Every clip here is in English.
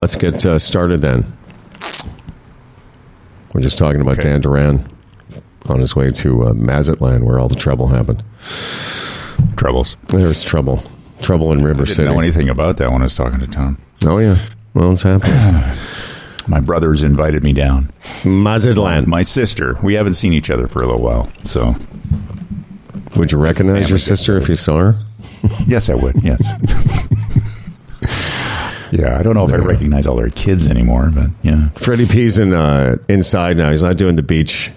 Let's get uh, started then. We're just talking about Okay. Dan Duran on his way to uh, Mazatlan, where all the trouble happened. Troubles. There's trouble. Trouble in River I didn't City. know anything about that when I was talking to Tom. Oh, yeah. Well, it's happening. My brothers invited me down. Mazatlan. My sister. We haven't seen each other for a little while, so Would you recognize your sister if you saw her? yes, I would. Yes. yeah, I don't know if I recognize all their kids anymore, but yeah. Freddie P's in, uh, inside now. He's not doing the beach.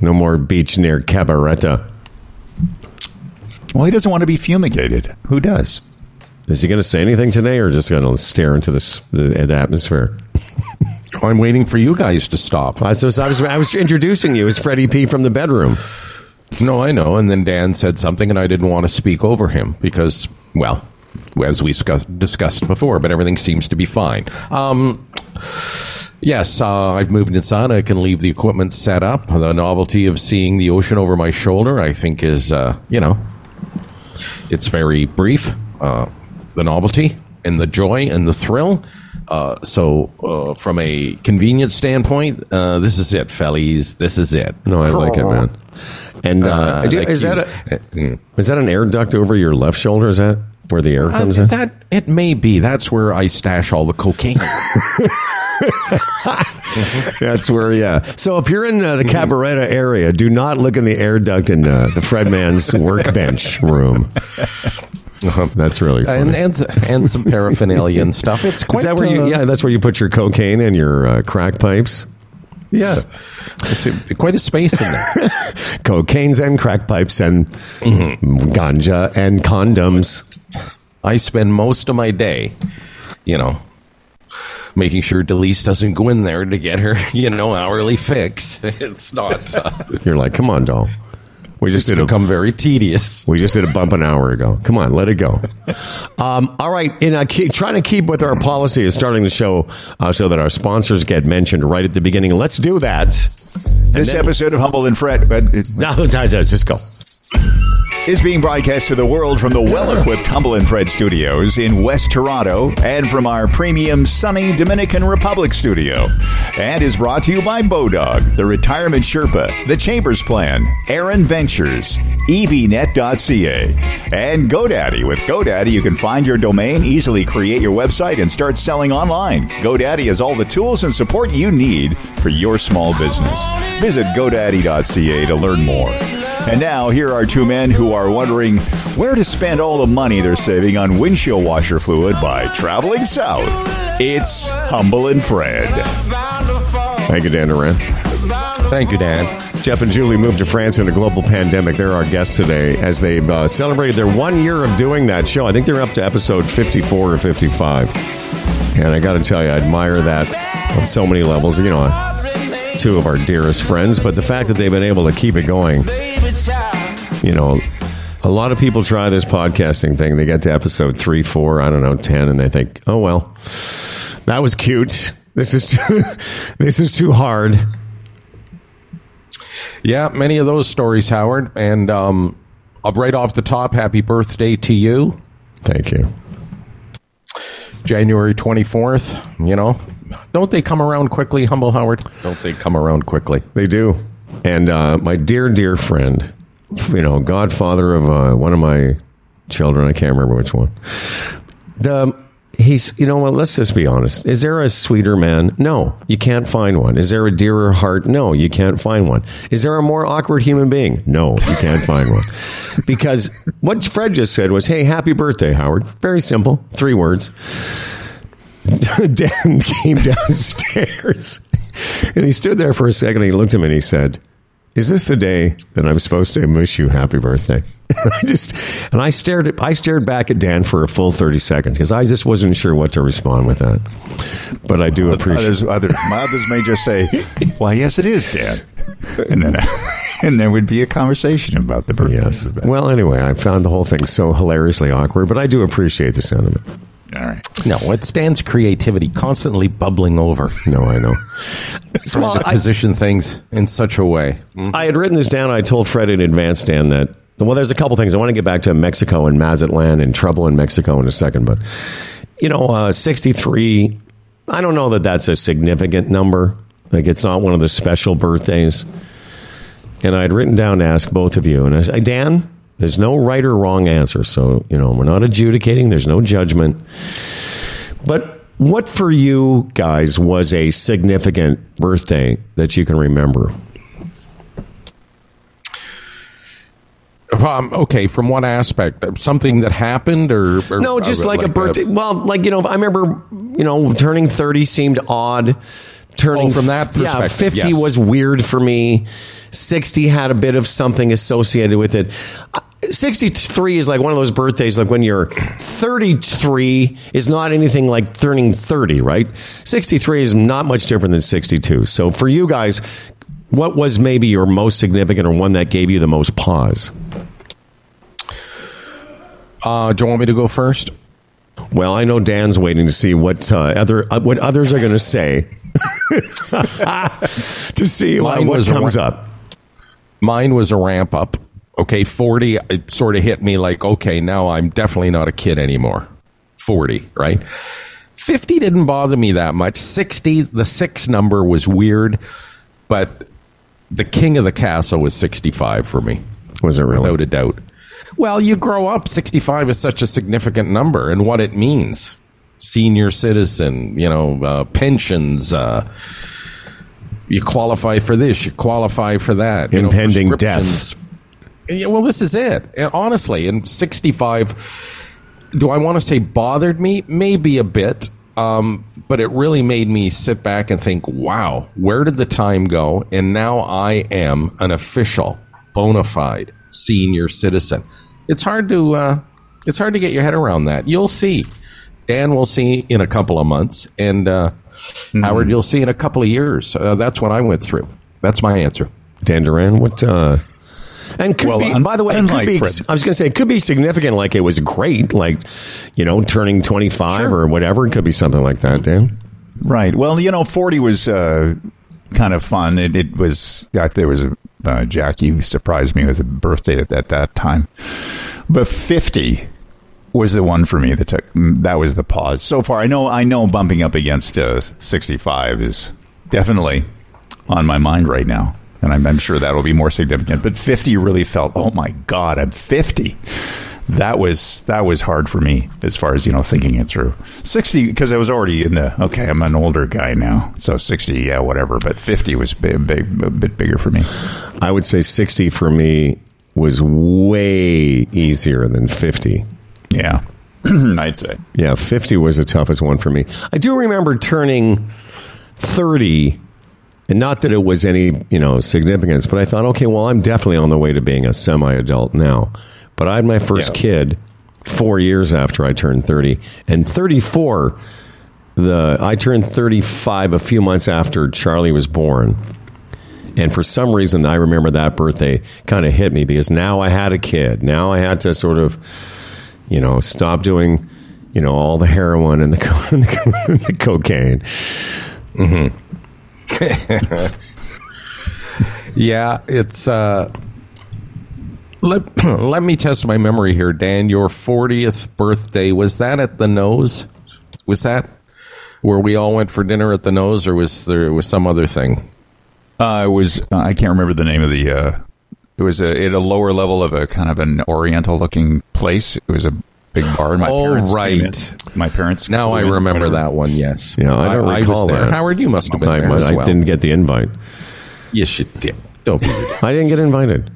No more beach near Cabarete. Well, he doesn't want to be fumigated. Who does? Is he going to say anything today or just going to stare into this, the, the atmosphere? I'm waiting for you guys to stop. I was, I, was, I was introducing you as Freddie P from the bedroom. No, I know. And then Dan said something, and I didn't want to speak over him because, well, as we scu- discussed before, but everything seems to be fine. Um, yes, uh, I've moved inside. I can leave the equipment set up. The novelty of seeing the ocean over my shoulder, I think, is, uh, you know, it's very brief. Uh, the novelty and the joy and the thrill. Uh, so, uh, from a convenience standpoint, uh, this is it, fellies. This is it. No, I like it, man. And uh, Uh, do- is that a, is that an air duct over your left shoulder? Is that where the air Uh, comes in? that it may be. That's where I stash all the cocaine. That's where, yeah. So if you're in uh, the Cabarete area, do not look in the air duct in uh, the Fred Man's workbench room. That's really funny. and and and some paraphernalia and stuff. It's quite is that where you? uh, Yeah, that's where you put your cocaine and your uh, crack pipes. yeah. It's a, quite a space in there. Cocaines and crack pipes and ganja and condoms. I spend most of my day, you know, making sure Delise doesn't go in there to get her, you know, hourly fix. It's not. Uh, You're like, come on, doll. We just it's did a become very tedious. We just did a bump an hour ago. Come on, let it go. Um, all right, in uh, keep, trying to keep with our policy of starting the show uh, so that our sponsors get mentioned right at the beginning. Let's do that. This then- episode of Humble and Fred uh, Now, let's go. Is being broadcast to the world from the well-equipped Humble and Fred studios in West Toronto and from our premium sunny Dominican Republic studio. And is brought to you by Bodog, the Retirement Sherpa, the Chambers Plan, Aaron Ventures, evnet.ca, and GoDaddy. With GoDaddy, you can find your domain, easily create your website, and start selling online. GoDaddy has all the tools and support you need for your small business. Visit GoDaddy.ca to learn more. And now, here are two men who are wondering where to spend all the money they're saving on windshield washer fluid by traveling south. It's Humble and Fred. Thank you, Dan Duran. Thank you, Dan. Jeff and Julie moved to France in a global pandemic. They're our guests today as they've uh, celebrated their one year of doing that show. I think they're up to episode 54 or 55. And I got to tell you, I admire that on so many levels. You know, two of our dearest friends, but the fact that they've been able to keep it going, you know, a lot of people try this podcasting thing. They get to episode three, four, I don't know, 10, and they think, oh, well, that was cute. This is too, this is too hard. Yeah, many of those stories, Howard. And um, uh, right off the top, happy birthday to you. Thank you. January 24th, you know. Don't they come around quickly, Humble Howard? Don't they come around quickly? They do. And uh, my dear, dear friend, you know, godfather of uh, one of my children, I can't remember which one. The he's, you know what? Let's just be honest. Is there a sweeter man? No, you can't find one. Is there a dearer heart? No, you can't find one. Is there a more awkward human being? No, you can't find one. Because what Fred just said was, "Hey, happy birthday, Howard." Very simple, three words. Dan came downstairs and he stood there for a second. And he looked at me and he said, "Is this the day that I'm supposed to wish you happy birthday?" I just and I stared at I stared back at Dan for a full thirty seconds because I just wasn't sure what to respond with that. But I do appreciate. Others, others, my others may just say, "Why, yes, it is, Dad," and then and there would be a conversation about the birthday. Yes. Well, anyway, I found the whole thing so hilariously awkward, but I do appreciate the sentiment. All right. No, it stands creativity constantly bubbling over. No, I know. So, well, I, Position things in such a way. I had written this down. I told Fred in advance, Dan, that well, there's a couple things. I want to get back to Mexico and Mazatlan and trouble in Mexico in a second, but you know, uh, 63, I don't know that that's a significant number. Like, it's not one of the special birthdays. And I'd written down to ask both of you. And I said, Dan, there's no right or wrong answer. So, you know, we're not adjudicating, there's no judgment. But what for you guys was a significant birthday that you can remember? Um, okay, from what aspect? Something that happened, or, or no, just uh, like, like, a birthday. A, well, like you know, I remember, you know, turning thirty seemed odd. Turning oh, from that perspective, yeah, fifty yes. was weird for me. Sixty had a bit of something associated with it. 63 is like one of those birthdays like when you're 33 is not anything like turning 30 right? 63 is not much different than 62 so for you guys what was maybe your most significant or one that gave you the most pause? Uh, do you want me to go first? Well i know dan's waiting to see what uh, other uh, what others are going to say. To see what comes ra- up. Mine was a ramp up Okay, 40 it sort of hit me like, okay, now I'm definitely not a kid anymore. 40, right? 50 didn't bother me that much. 60, the six number was weird, but the king of the castle was 65 for me. Was it really? Without a doubt. Well, you grow up, 65 is such a significant number and what it means. Senior citizen, you know, uh, pensions, uh, you qualify for this, you qualify for that. Impending know, death yeah, well, this is it. And honestly, in 65, do I want to say bothered me? Maybe a bit. Um, but it really made me sit back and think, wow, where did the time go? And now I am an official, bona fide senior citizen. It's hard to uh, it's hard to get your head around that. You'll see. Dan will see in a couple of months, and uh, mm-hmm. Howard, you'll see in a couple of years. Uh, that's what I went through. That's my answer. Dan Duran, what uh, and could well, be, un- by the way, be, Fred. I was going to say, it could be significant, like it was great, like, you know, turning 25 sure. or whatever. It could be something like that, Dan. Right. Well, you know, 40 was uh, kind of fun. It, it was, I, there was a, uh, Jack, you surprised me with a birthday at, at that time. But 50 was the one for me that took, that was the pause. So far, I know, I know bumping up against uh, 65 is definitely on my mind right now and I'm, I'm sure that will be more significant. But 50 really felt, oh my god, I'm 50. That was that was hard for me as far as you know thinking it through. 60 because I was already in the okay, I'm an older guy now, so 60, yeah, whatever. But 50 was big, big, a bit bigger for me. I would say 60 for me was way easier than 50. Yeah. I'd say. Yeah, 50 was the toughest one for me. I do remember turning 30 and not that it was any, you know, significance, but I thought, okay, well, I'm definitely on the way to being a semi adult now. But I had my first yeah. kid four years after I turned 30. And 34, the I turned 35 a few months after Charlie was born. And for some reason, I remember that birthday kind of hit me because now I had a kid. Now I had to sort of, you know, stop doing, you know, all the heroin and the, and the cocaine. Mm-hmm. yeah, it's. Uh, let let me test my memory here, Dan. Your fortieth birthday was that at the Nose? Was that where we all went for dinner at the Nose, or was there was some other thing? Uh, was. Uh, I can't remember the name of the. Uh, it was a, at a lower level of a kind of an Oriental looking place. It was a big bar. My oh, parents right. My parents. Now I remember whatever. that one. Yes. Yeah, I don't I, recall I that. Howard, you must have been I, there. I, well. didn't get the invite. Yes, you did. Don't be. I didn't get invited.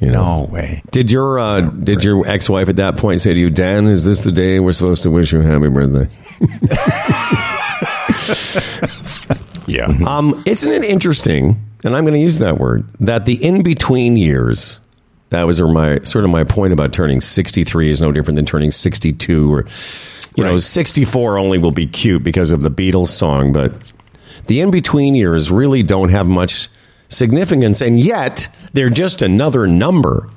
You know. No way. Did your uh, did your ex wife at that point say to you, Dan, is this the day we're supposed to wish you a happy birthday? yeah. Um, isn't it interesting? And I'm going to use that word that the in between years that was my sort of my point about turning 63 is no different than turning 62 or you right. know 64 only will be cute because of the Beatles song but the in between years really don't have much significance and yet they're just another number.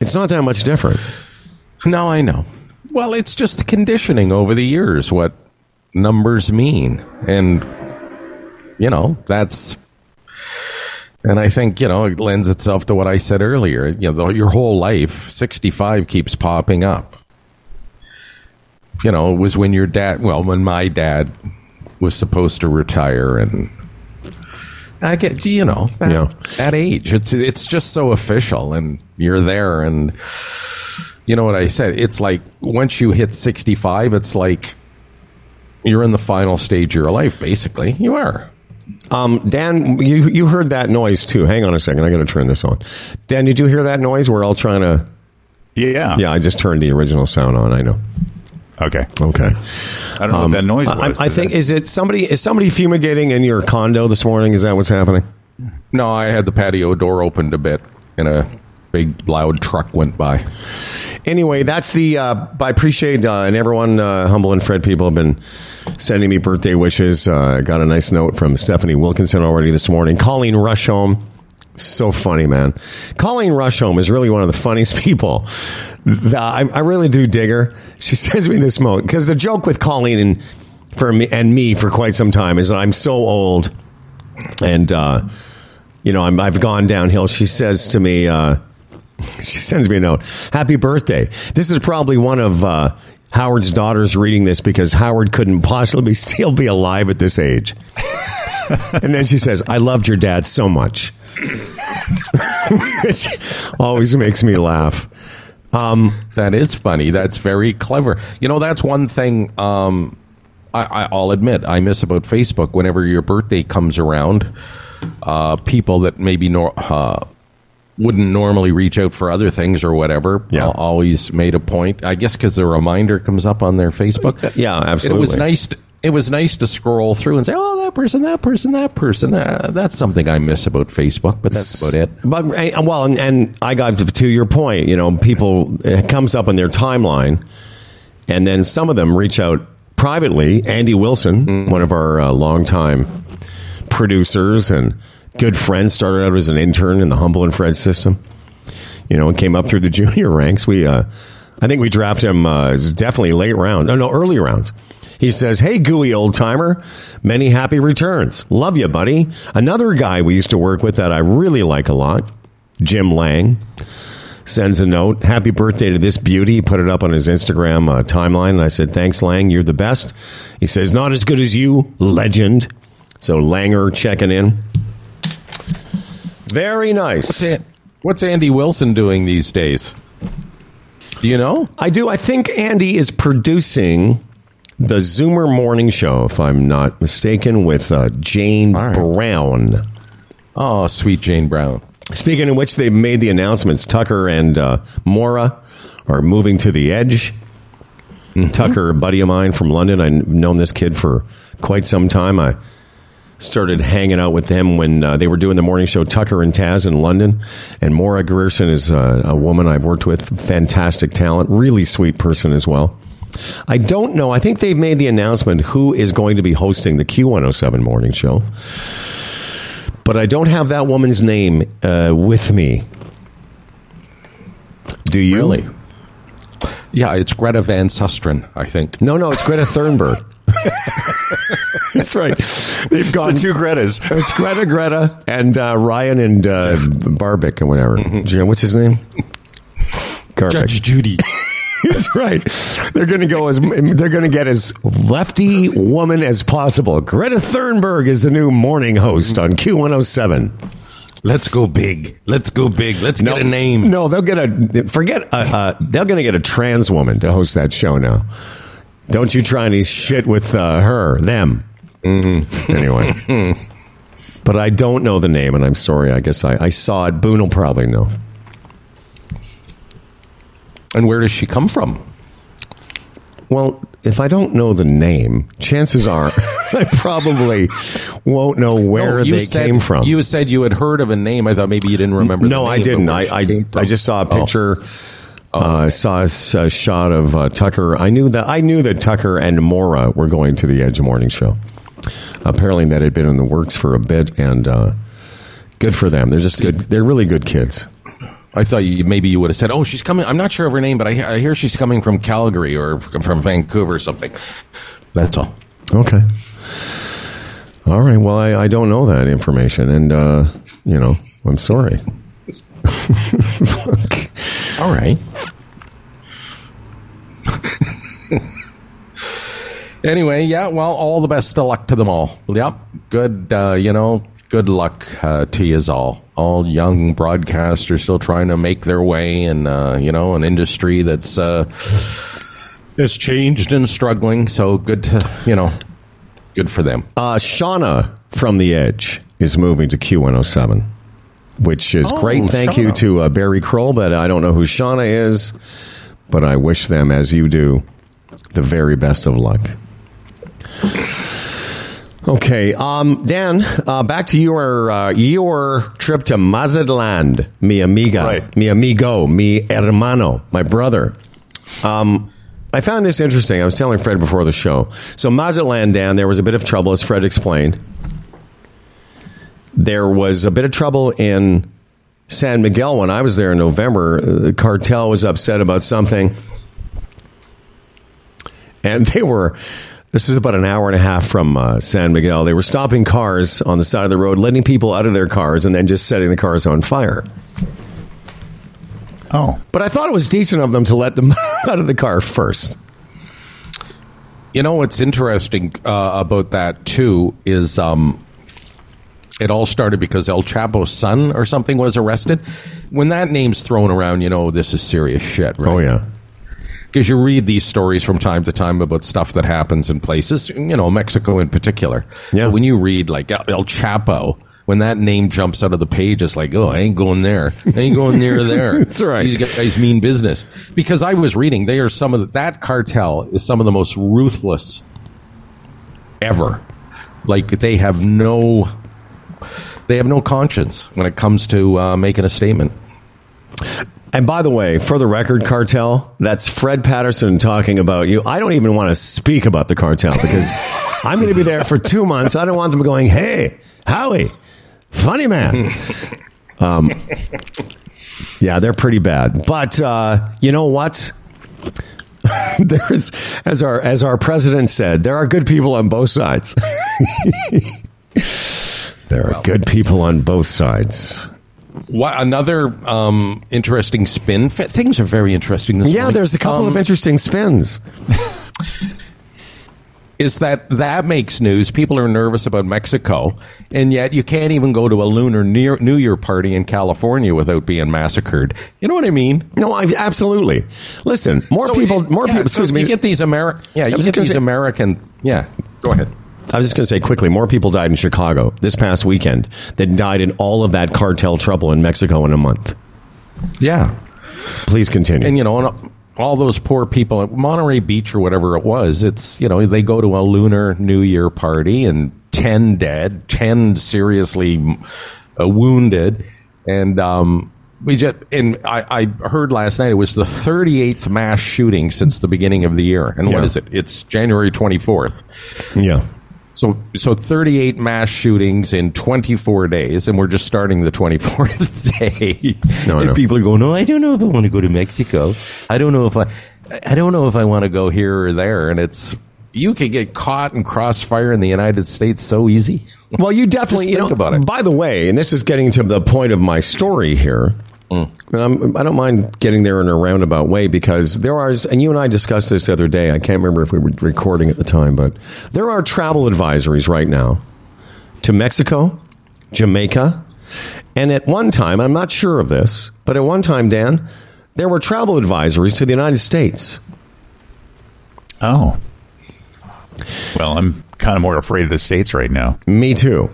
It's not that much different. No I know. Well it's just conditioning over the years what numbers mean and you know that's and I think, you know, it lends itself to what I said earlier. You know, your whole life, 65 keeps popping up. you know, it was when your dad, well, when my dad was supposed to retire and I get, you know, that, Yeah. that age, it's, it's just so official and you're there and you know what I said? It's like once you hit 65, it's like you're in the final stage of your life, basically. You are. Um, Dan, you you heard that noise too. Hang on a second. I got to turn this on. Dan, did you hear that noise? We're all trying to. Yeah. Yeah, I just turned the original sound on. I know. Okay. Okay. I don't know what that noise I. I think is it somebody is somebody fumigating in your condo this morning? Is that what's happening? No, I had the patio door opened a bit and a big loud truck went by. Anyway, that's the. Uh, I appreciate uh, and everyone, uh, humble and Fred people have been sending me birthday wishes. Uh, I got a nice note from Stephanie Wilkinson already this morning. Colleen Rusholme, so funny, man. Colleen Rusholme is really one of the funniest people. I, I really do dig her. She sends me this note because the joke with Colleen and for me and me for quite some time is that I'm so old and uh, you know I'm, I've gone downhill. She says to me. She sends me a note. Happy birthday. This is probably one of uh, Howard's daughters reading this because Howard couldn't possibly still be alive at this age. and then she says, I loved your dad so much. Which always makes me laugh. Um, That is funny. That's very clever. You know, that's one thing um, I, I, I'll admit I miss about Facebook. Whenever your birthday comes around, uh, people that maybe nor- uh, wouldn't normally reach out for other things or whatever, Yeah. always made a point. I guess because the reminder comes up on their Facebook. Yeah, absolutely. It was nice. To, it was nice to scroll through and say, "Oh, that person, that person, that person." Uh, that's something I miss about Facebook, but that's about it. But uh, well, and, and I got to, to your point. You know, people it comes up in their timeline, and then some of them reach out privately. Andy Wilson, one of our uh, longtime producers and good friend. started out as an intern in the Humble and Fred system. You know, and came up through the junior ranks. We, uh, I think we drafted him uh, definitely late round. No, no, early rounds. He says, Hey, gooey old timer, many happy returns. Love you, buddy. Another guy we used to work with that I really like a lot, Jim Lang, sends a note. Happy birthday to this beauty. He put it up on his Instagram uh, timeline. And I said, Thanks, Lang. You're the best. He says, Not as good as you, legend. So Langer checking in. Very nice. What's, An- what's Andy Wilson doing these days? Do you know? I do. I think Andy is producing the Zoomer Morning Show, if I'm not mistaken, with uh, Jane right. Brown. Oh, sweet Jane Brown. Speaking of which, they've made the announcements. Tucker and uh, Maura are moving to the edge. Tucker, a buddy of mine from London, I've known this kid for quite some time. I started hanging out with them when uh, they were doing the morning show Tucker and Taz in London. And Maura Grierson is uh, a woman I've worked with, fantastic talent, really sweet person as well. I don't know. I think they've made the announcement who is going to be hosting the Q107 morning show. But I don't have that woman's name uh, with me. Do you? Really? Yeah, it's Greta Van Susteren, I think. No, no, it's Greta Thunberg. That's right. They've gone the two Gretas. It's Greta, Greta, and uh, Ryan and uh, Barbic and whatever. Gee, What's his name? Garbic. Judge Judy. That's right. They're going to go as they're going to get as lefty woman as possible. Greta Thunberg is the new morning host on Q107. Let's go big. Let's go big. Let's get a name. No, they'll get a forget. Uh, uh, they're going to get a trans woman to host that show now. Don't you try any shit with uh, her, them. Anyway, but I don't know the name, and I'm sorry. I guess I, I saw it. Boone will probably know. And where does she come from? Well, if I don't know the name, chances are I probably won't know where No, they said- came from. You said you had heard of a name. I thought maybe you didn't remember. no, I name, but didn't. I I. I just saw a Oh. Picture. Uh, I saw a, shot of uh, Tucker. I knew that I knew that Tucker and Maura were going to the Edge Morning Show. Apparently, that had been in the works for a bit, and uh, good for them. They're just good. They're really good kids. I thought you, maybe you would have said, "Oh, she's coming." I'm not sure of her name, but I, I hear she's coming from Calgary or from Vancouver or something. That's all. Okay. All right. Well, I, I don't know that information, and uh, you know, I'm sorry. All right. Anyway, yeah, well, all the best of luck to them all. Yep, good, uh, you know, good luck uh, to you all. All young broadcasters still trying to make their way in, uh, you know, an industry that's uh, changed and struggling. So good to, you know, good for them. Uh, Shauna from The Edge is moving to Q107, which is Oh, great. Thank you to uh, Barry Kroll, but I don't know who Shauna is, but I wish them, as you do, the very best of luck. Okay, um, Dan, uh, back to your uh, your trip to Mazatlan, mi amiga, Right. mi amigo, mi hermano, my brother. Um, I found this interesting. I was telling Fred before the show. So Mazatlan, Dan, there was a bit of trouble, as Fred explained. There was a bit of trouble in San Miguel when I was there in November. Uh, The cartel was upset about something, and they were. This is about an hour and a half from uh, San Miguel. They were stopping cars on the side of the road, letting people out of their cars, and then just setting the cars on fire. Oh, But I thought it was decent of them to let them out of the car first. You know what's interesting uh, about that too is um, it all started because El Chapo's son or something was arrested. When that name's thrown around, you know this is serious shit, right? Oh yeah. Because you read these stories from time to time about stuff that happens in places, you know, Mexico in particular. Yeah. But when you read like El Chapo, when that name jumps out of the page, it's like, oh, I ain't going there. I ain't going near there. That's right. These guys mean business. Because I was reading, they are some of the, that cartel is some of the most ruthless ever. Like they have no, they have no conscience when it comes to uh, making a statement. And by the way, for the record, cartel, that's Fred Patterson talking about you. I don't even want to speak about the cartel because I'm going to be there for two months. I don't want them going, hey, Howie, funny man. um, yeah, they're pretty bad. But uh, you know what? There's, as our as our president said, there are good people on both sides. there are good people on both sides. What another um, interesting spin? F- things are very interesting this Yeah, morning. there's a couple Um, of interesting spins. Is that that makes news? People are nervous about Mexico, and yet you can't even go to a lunar New New Year party in California without being massacred. You know what I mean? No, I absolutely. Listen, more So people, it- more yeah, people. so Excuse me. You get these Ameri- Yeah, you get these say- American. Yeah, go ahead. I was just going to say quickly, more people died in Chicago this past weekend than died in all of that cartel trouble in Mexico in a month. Yeah, Please continue. and you know, and all those poor people at Monterey Beach or whatever it was. It's you know they go to a lunar New Year party and ten dead, ten seriously uh, wounded, and um, we just and I, I heard last night it was the thirty eighth mass shooting since the beginning of the year. And Yeah. what is it? It's January twenty fourth. yeah. So, so 38 mass shootings in 24 days, and we're just starting the 24th day. No, and know. people are going, "No, I don't know if I want to go to Mexico. I don't know if I, I don't know if I want to go here or there." And it's you can get caught in crossfire in the United States so easy. Well, you definitely you think know. about it. By the way, and this is getting to the point of my story here. Mm. And I'm, I don't mind getting there in a roundabout way because there are, and you and I discussed this the other day. I can't remember if we were recording at the time, but there are travel advisories right now to Mexico, Jamaica, and at one time, I'm not sure of this, but at one time, Dan, there were travel advisories to the United States. oh. Well, I'm kind of more afraid of the states right now. Me too.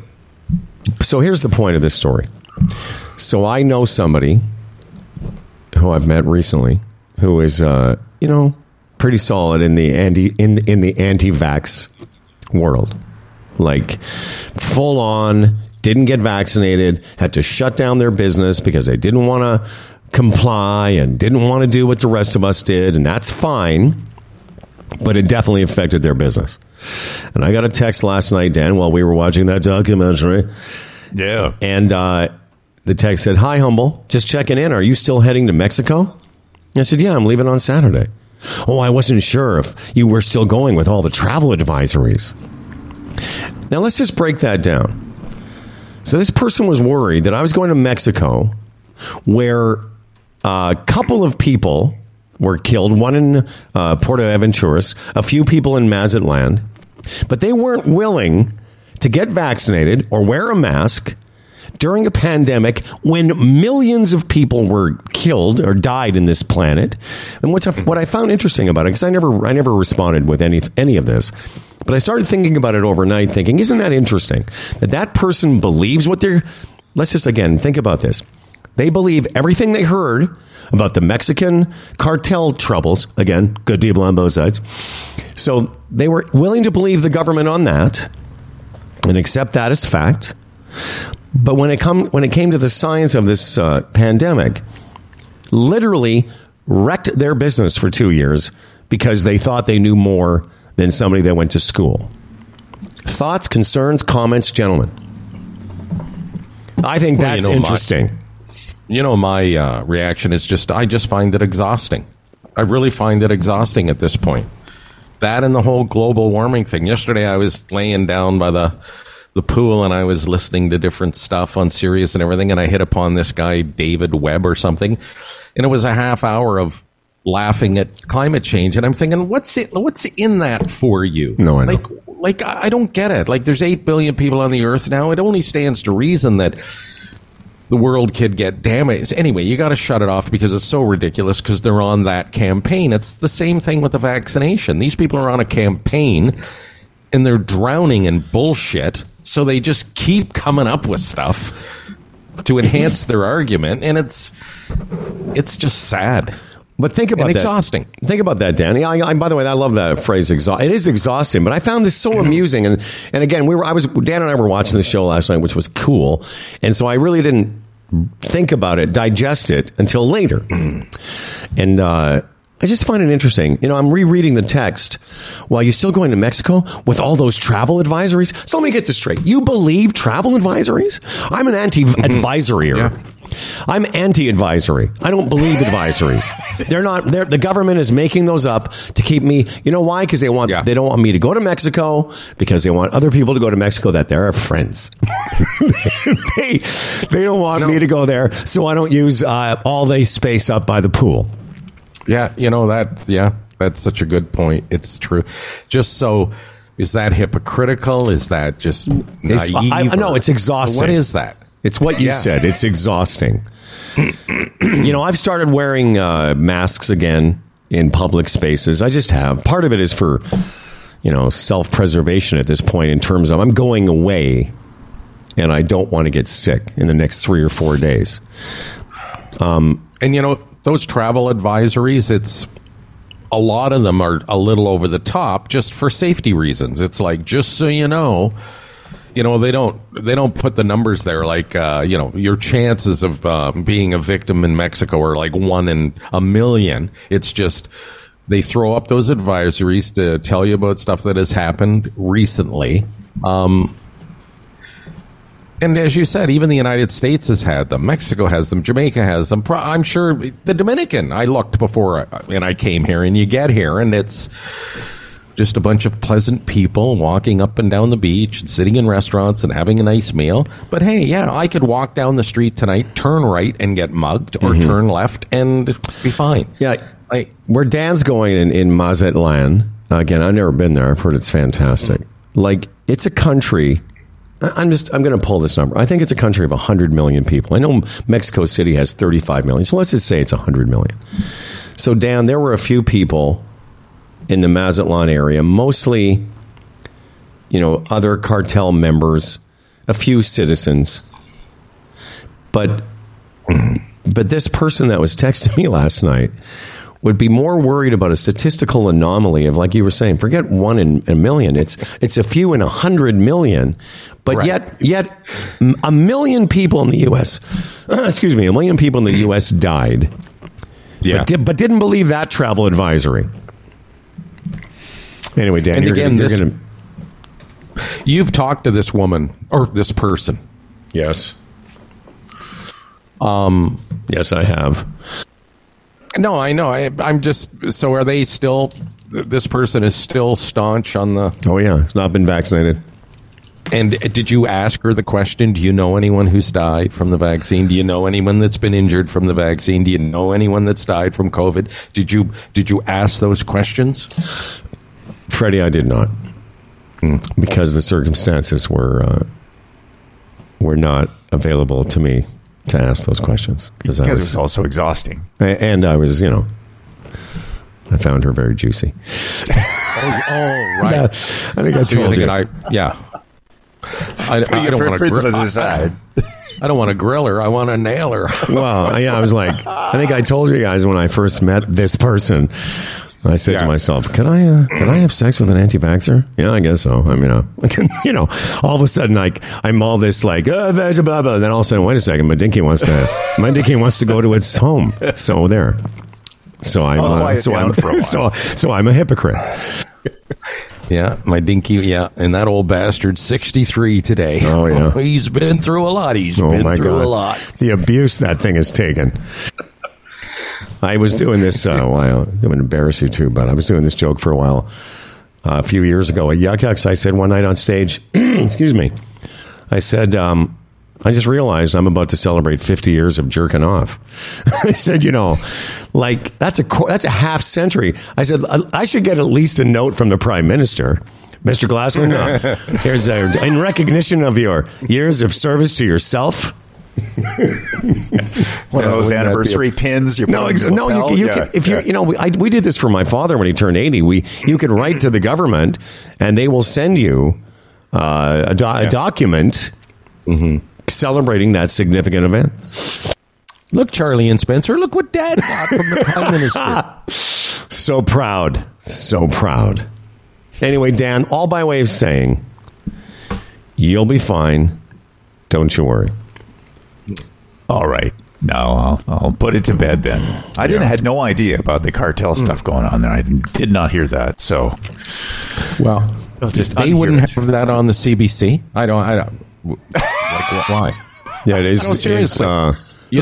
So here's the point of this story. So I know somebody who I've met recently who is, uh, you know, pretty solid in the anti in in the anti-vax world, like full on. Didn't get vaccinated, had to shut down their business because they didn't want to comply and didn't want to do what the rest of us did, and that's fine. But it definitely affected their business. And I got a text last night, Dan, while we were watching that documentary. Yeah. And uh, the text said, Hi, Humble. Just checking in. Are you still heading to Mexico? I said, Yeah, I'm leaving on Saturday. Oh, I wasn't sure if you were still going with all the travel advisories. Now, let's just break that down. So, this person was worried that I was going to Mexico where a couple of people were killed, one in uh, Puerto Aventuras, a few people in Mazatlan, but they weren't willing to get vaccinated or wear a mask during a pandemic when millions of people were killed or died in this planet. And what's what I found interesting about it because I never I never responded with any any of this. But I started thinking about it overnight thinking isn't that interesting that that person believes what they're Let's just again think about this. They believe everything they heard about the Mexican cartel troubles. Again, good people on both sides. So they were willing to believe the government on that and accept that as fact. But when it come when it came to the science of this uh, pandemic, literally wrecked their business for two years because they thought they knew more than somebody that went to school. Thoughts, concerns, comments, gentlemen. I think Well, you that's know, my- interesting. You know, my uh, reaction is just I just find it exhausting. I really find it exhausting at this point. That and the whole global warming thing. Yesterday, I was laying down by the the pool and I was listening to different stuff on Sirius and everything, and I hit upon this guy David Webb or something, and it was a half hour of laughing at climate change, and I'm thinking, what's it? What's in that for you? No, I know. like like I I don't get it. Like there's eight billion people on the earth now. It only stands to reason that the world could get damaged. Anyway, you got to shut it off because it's so ridiculous because they're on that campaign. It's the same thing with the vaccination. These people are on a campaign and they're drowning in bullshit. So they just keep coming up with stuff to enhance their argument. And it's, it's just sad. But think about And that. exhausting. Think about that, Danny. I, I, by the way, I love that phrase. Exha- it is exhausting, but I found this so amusing. And and again, we were. I was Dan and I were watching the show last night, which was cool. And so I really didn't think about it, digest it until later. and uh, I just find it interesting. You know, I'm rereading the text while you're still going to Mexico with all those travel advisories. So let me get this straight. You believe travel advisories? I'm an anti-advisory. Yeah. I'm anti-advisory. I don't believe advisories. They're not. They're, the government is making those up to keep me. You know why? Because they want. Yeah. They don't want me to go to Mexico because they want other people to go to Mexico that they're friends. they they don't want me to go there, so I don't use uh, all the space up by the pool. Yeah, you know that. Yeah, that's such a good point. It's true. Just so, is that hypocritical? Is that just It's- naive? I- know, it's exhausting. What is that? It's what you Yeah. said. It's exhausting. you know, I've started wearing uh, masks again in public spaces. I just have. Part of it is for, you know, self preservation at this point in terms of I'm going away and I don't want to get sick in the next three or four days. Um, And you know those travel advisories. It's a lot of them are a little over the top, just for safety reasons. It's like just so you know. You know they don't they don't put the numbers there like uh, you know your chances of uh, being a victim in Mexico are like one in a million. It's just they throw up those advisories to tell you about stuff that has happened recently. Um, and as you said, even the United States has had them. Mexico has them. Jamaica has them. I'm sure the Dominican. I looked before I, and I came here, and you get here, and it's just a bunch of pleasant people walking up and down the beach and sitting in restaurants and having a nice meal. But hey, yeah, I could walk down the street tonight, turn right and get mugged, or mm-hmm. turn left and be fine. Yeah. I, Where Dan's going in, in Mazatlan, again, I've never been there. I've heard it's fantastic. Like, it's a country. I'm just, I'm going to pull this number. I think it's a country of 100 million people. I know Mexico City has 35 million. So let's just say it's 100 million. So, Dan, there were a few people in the Mazatlan area, mostly, you know, other cartel members, a few citizens. But but this person that was texting me last night would be more worried about a statistical anomaly of, like you were saying, forget one in a million. It's it's a few in a hundred million, but Right. yet yet a million people in the U.S. excuse me, a million people in the U.S. died, yeah. but, di- but didn't believe that travel advisory. Anyway, Dan, And you're, again, you're this- gonna You've talked to this woman or this person. yes, um, yes, I have. No, I know. I, I'm just. So are they still? This person is still staunch on the. Oh yeah, it's not been vaccinated. And did you ask her the question? Do you know anyone who's died from the vaccine? Do you know anyone that's been injured from the vaccine? Do you know anyone that's died from COVID? Did you did you ask those questions? Freddie, I did not. because the circumstances were uh, were not available to me to ask those questions because I Because was it's also exhausting. and I was you know I found her very juicy. Oh, oh right. I think I So told you. I yeah. I, I don't want to Principles grill. aside. I don't want to grill her. I want to nail her. Well, yeah, I was like, I think I told you guys when I first met this person. I said to myself, "Can I, uh, can I have sex with an anti-vaxxer? Yeah, I guess so. I mean, uh, I can, you know, all of a sudden, like, I'm all this like, uh, blah blah blah. Then all of a sudden, wait a second, my dinky wants to, my dinky wants to go to its home. So there. So I'm, uh, so I'm, a so so I'm a hypocrite. Yeah, my dinky. Yeah, and that old bastard, sixty three today. Oh, yeah. he's been through a lot. He's Oh been through god, a lot. the abuse that thing has taken. I was doing this uh, a while. It would embarrass you too, but I was doing this joke for a while uh, a few years ago at Yuk Yuks. I said one night on stage, excuse me, I said, um, I just realized I'm about to celebrate 50 years of jerking off. I said, you know, like that's a that's a half century. I said I I should get at least a note from the prime minister. Mr. Glassman, uh, here's a, in recognition of your years of service to yourself. One of those wouldn't that be anniversary pins. You No, put ex- no. You, lapel? you Yeah, could, if yeah. you, you know, we, I, we did this for my father when he turned eighty. We, you could write to the government, and they will send you uh, a, do- a document Mm-hmm. celebrating that significant event. Look, Charlie and Spencer. Look what Dad got from the prime minister. So proud, so proud. Anyway, Dan, all by way of saying, you'll be fine. Don't you worry. All right. No, I'll, I'll put it to bed then. I didn't had no idea about the cartel Hmm. stuff going on there. I didn't- hear that. So Well, just they wouldn't it. have that on the CBC. I don't. I don't. Like, why? Yeah, it is. No, seriously. uh,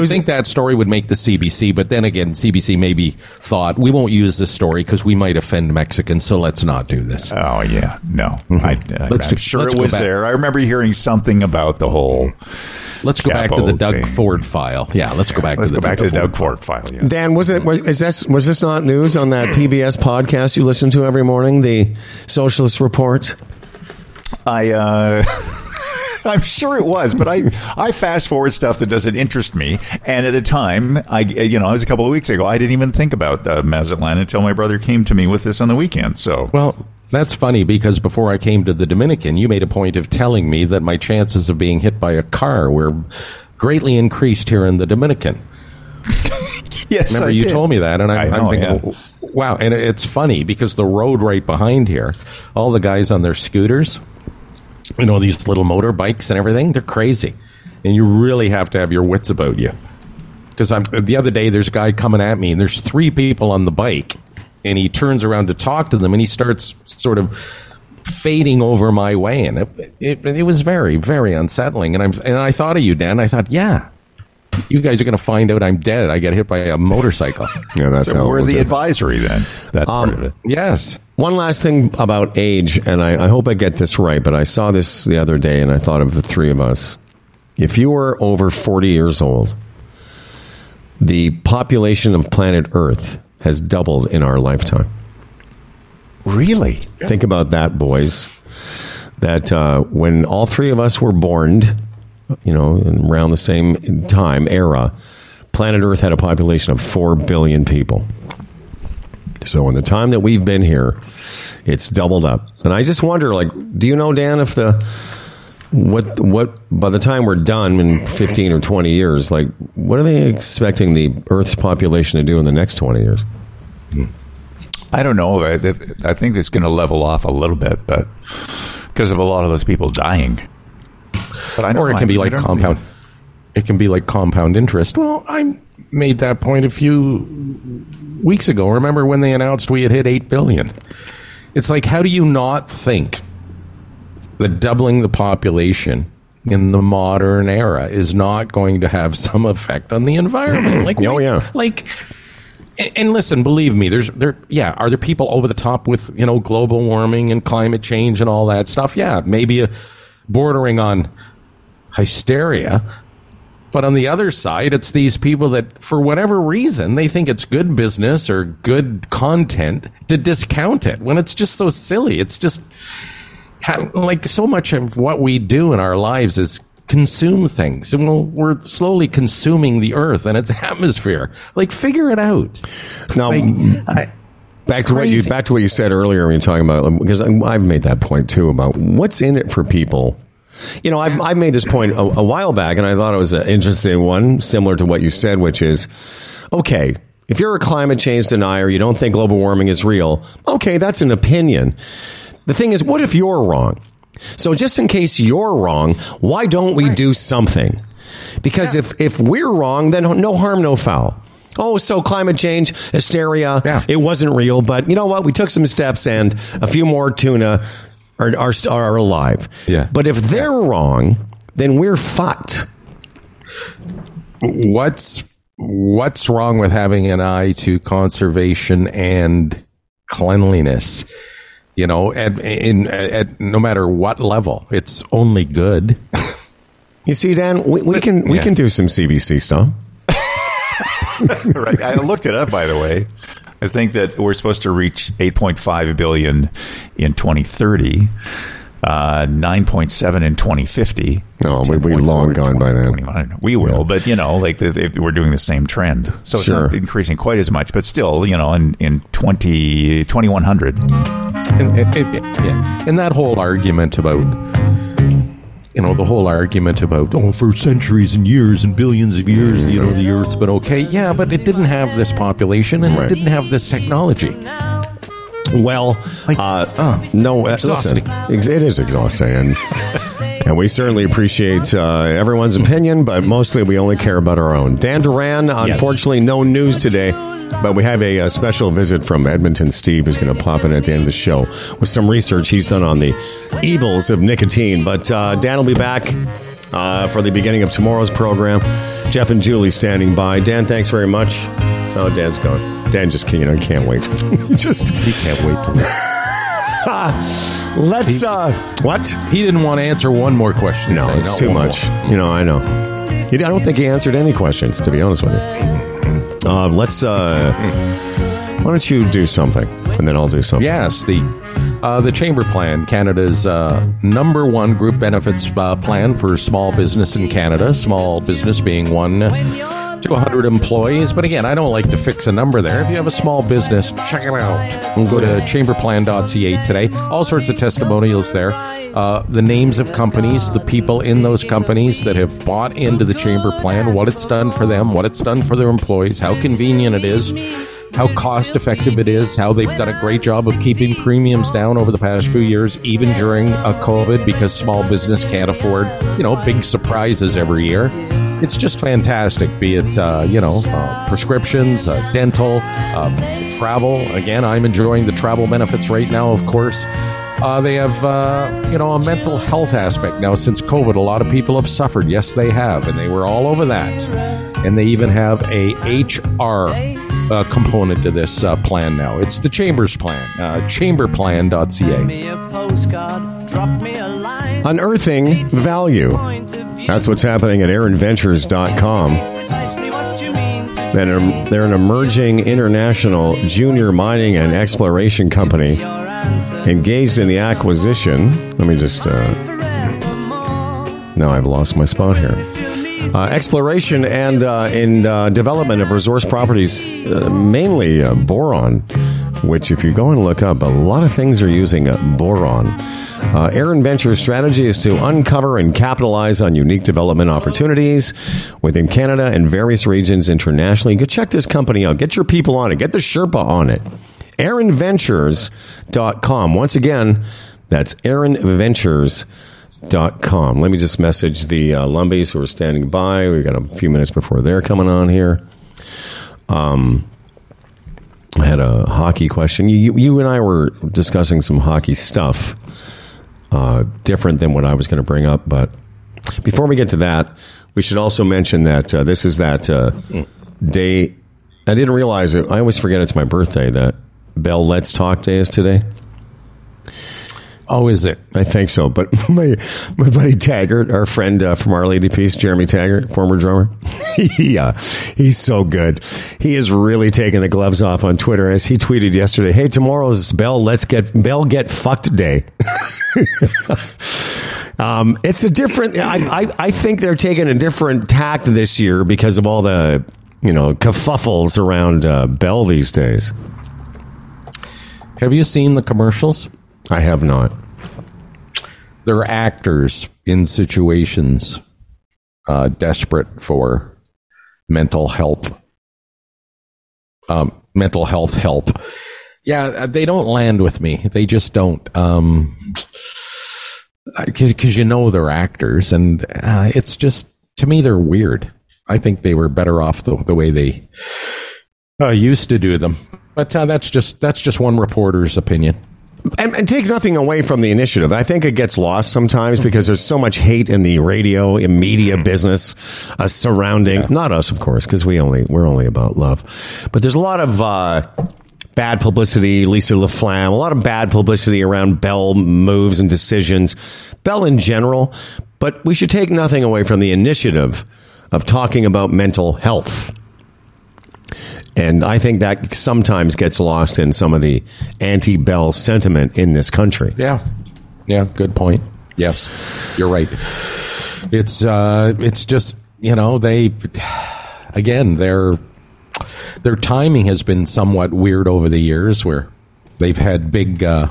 You think that story would make the CBC, but then again, CBC maybe thought we won't use this story because we might offend Mexicans, so let's not do this. Oh yeah, no. Mm-hmm. I, I, Let's I'm do- sure let's it was back. there. I remember hearing something about the whole. Let's go back to the Doug thing. Ford file. Yeah, let's go back Let's to the go back Doug to the Ford Doug Ford file. Yeah. Dan, was it was, is this was this not news on that PBS podcast you listen to every morning, the Socialist Report? I. Uh, I'm sure it was, but I I fast forward stuff that doesn't interest me. And at the time, I you know, it was a couple of weeks ago. I didn't even think about uh, Mazatlan until my brother came to me with this on the weekend. So Well, that's funny because before I came to the Dominican, you made a point of telling me that my chances of being hit by a car were greatly increased here in the Dominican. yes, Remember, I you did. told me that, and I'm, I I'm thinking, yeah. wow. And it's funny because the road right behind here, all the guys on their scooters, you know, these little motorbikes and everything, they're crazy. And you really have to have your wits about you. Because I'm the other day, there's a guy coming at me, and there's three people on the bike, and he turns around to talk to them, and he starts sort of fading over my way, and it, it, it was very, very unsettling. And I'm and I thought of you, Dan. I thought, yeah, you guys are going to find out I'm dead. I get hit by a motorcycle. Yeah, that's So how we're the it. advisory then. That part of it. yes. One last thing about age, and I, I hope I get this right, but I saw this the other day, and I thought of the three of us. If you were over forty years old, the population of planet Earth has doubled in our lifetime. Really? Think about that, boys. That uh, when all three of us were born, you know, around the same time era, planet Earth had a population of four billion people. So in the time that we've been here, it's doubled up. And I just wonder, like, do you know, Dan, if the what what by the time we're done in fifteen or twenty years, like, what are they expecting the Earth's population to do in the next twenty years? I don't know. I, I think it's going to level off a little bit, but because of a lot of those people dying. But I don't or it can be like compound. It can be like compound interest. Well, I made that point a few weeks ago. Remember when they announced we had hit eight billion? It's like, how do you not think that doubling the population in the modern era is not going to have some effect on the environment? Like, Oh, we- yeah. like. And, and listen, believe me, there's there. Yeah, are there people over the top with you know global warming and climate change and all that stuff? Yeah, maybe a, bordering on hysteria. But on the other side, it's these people that, for whatever reason, they think it's good business or good content to discount it when it's just so silly. It's just, like so much of what we do in our lives is consume things. And we'll, we're slowly consuming the earth and its atmosphere. Like, figure it out. Now, Like, I, back to what you back to what you said earlier when you're talking about because I've made that point too about what's in it for people. You know, I've, I've made this point a, a while back, and I thought it was an interesting one, similar to what you said, which is okay. If you're a climate change denier, you don't think global warming is real. Okay, that's an opinion. The thing is, what if you're wrong? So, just in case you're wrong, why don't we do something? Because if if we're wrong, then no harm, no foul. Oh, so climate change, hysteria, Yeah. it wasn't real, but you know what? We took some steps, and a few more tuna are are, are alive. Yeah. But if they're wrong, then we're fucked. what's what's wrong with having an eye to conservation and cleanliness? You know, at, in, at no matter what level, it's only good. You see, Dan, we, we can we yeah. can do some CBC stuff. right. I looked it up, by the way. I think that we're supposed to reach 8.5 billion in 2030, uh, 9.7 in 2050. Oh, we- we 10.4 long in gone by then. We will, but you know, like the, if we're doing the same trend, so it's Sure. not increasing quite as much, but still, you know, in in 20 2100, and, it, it- yeah. and that whole argument about you know the whole argument about oh for centuries and years and billions of years you know the earth's been okay yeah but it didn't have this population and Right. it didn't have this technology Well, uh, oh, no, uh, exhausting. listen, it is exhausting, and and we certainly appreciate uh, everyone's opinion, but mostly we only care about our own. Dan Duran, unfortunately, no news today, but we have a, uh special visit from Edmonton. Steve is going to pop in at the end of the show with some research he's done on the evils of nicotine. But uh, Dan will be back. Uh, for the beginning of tomorrow's program, Jeff and Julie standing by. Dan, thanks very much. Oh, Dan's gone. Dan just can't, you know, can't wait. He just he can't wait to Let's uh what? he didn't want to answer one more question No, today, it's not too much. more. You know, I know. He, I don't think he answered any questions, to be honest with you. Uh, let's. Uh, why don't you do something, and then I'll do something. Yes, the uh, the Chamber Plan, Canada's uh, number one group benefits uh, plan for small business in Canada. Small business being one to 100 employees. But again, I don't like to fix a number there. If you have a small business, check it out. Go to chamberplan.ca today. All sorts of testimonials there. Uh, the names of companies, the people in those companies that have bought into the Chamber Plan, what it's done for them, what it's done for their employees, how convenient it is how cost effective it is, how they've done a great job of keeping premiums down over the past few years, even during a COVID, because small business can't afford, you know, big surprises every year. It's just fantastic, be it, uh, you know, uh, prescriptions, uh, dental, uh, travel. Again, I'm enjoying the travel benefits right now, of course. Uh, they have, uh, you know, a mental health aspect. Now, since COVID, a lot of people have suffered. Yes, they have, and they were all over that. And they even have a HR uh, component to this uh, plan now. It's the Chambers Plan, uh, chamberplan.ca. me a postcard, drop me a line. Unearthing value. That's what's happening at ErinVentures.com. To They're an, emerging international junior mining and exploration company engaged in the acquisition. Let me just. Uh, now I've lost my spot here. Uh, exploration and uh, in uh, development of resource properties, uh, mainly uh, boron, which, if you go and look up, a lot of things are using uh, boron. Uh, Erin Venture's strategy is to uncover and capitalize on unique development opportunities within Canada and various regions internationally. Go check this company out. Get your people on it. Get the Sherpa on it. ErinVentures.com. Once again, that's ErinVentures.com. Let me just message the uh, Lumbies who are standing by. We've got a few minutes before they're coming on here. Um, I had a hockey question. You, you and I were discussing some hockey stuff, uh, different than what I was going to bring up. But before we get to that, we should also mention that uh, this is that uh, day. I didn't realize it. I always forget it's my birthday. That Bell Let's Talk Day is today. Oh, is it? I think so. But my my buddy Taggart, our friend uh, from Our Lady Peace, Jeremy Taggart, former drummer, he, uh, he's so good. He is really taking the gloves off on Twitter. As he tweeted yesterday, "Hey, tomorrow's Bell Let's Get Bell Get Fucked Day." um, it's a different. I, I I think they're taking a different tact this year because of all the you know kerfuffles around uh, Bell these days. Have you seen the commercials? I have not. They're actors in situations uh, desperate for mental health, um, mental health help. Yeah, uh, they don't land with me. They just don't. Um, because you know they're actors, and uh, it's just to me they're weird. I think they were better off the, the way they uh, used to do them. But uh, that's just that's just one reporter's opinion. And, and take nothing away from the initiative. I think it gets lost sometimes because there's so much hate in the radio and media business uh, surrounding not us, of course, because we only we're only about love. But there's a lot of uh, bad publicity. Lisa LaFlamme, a lot of bad publicity around Bell moves and decisions, Bell in general. But we should take nothing away from the initiative of talking about mental health. And I think that sometimes gets lost in some of the anti Bell sentiment in this country. Yeah, yeah, good point. Yes, you're right. It's uh, it's just you know they again their their timing has been somewhat weird over the years where they've had big uh,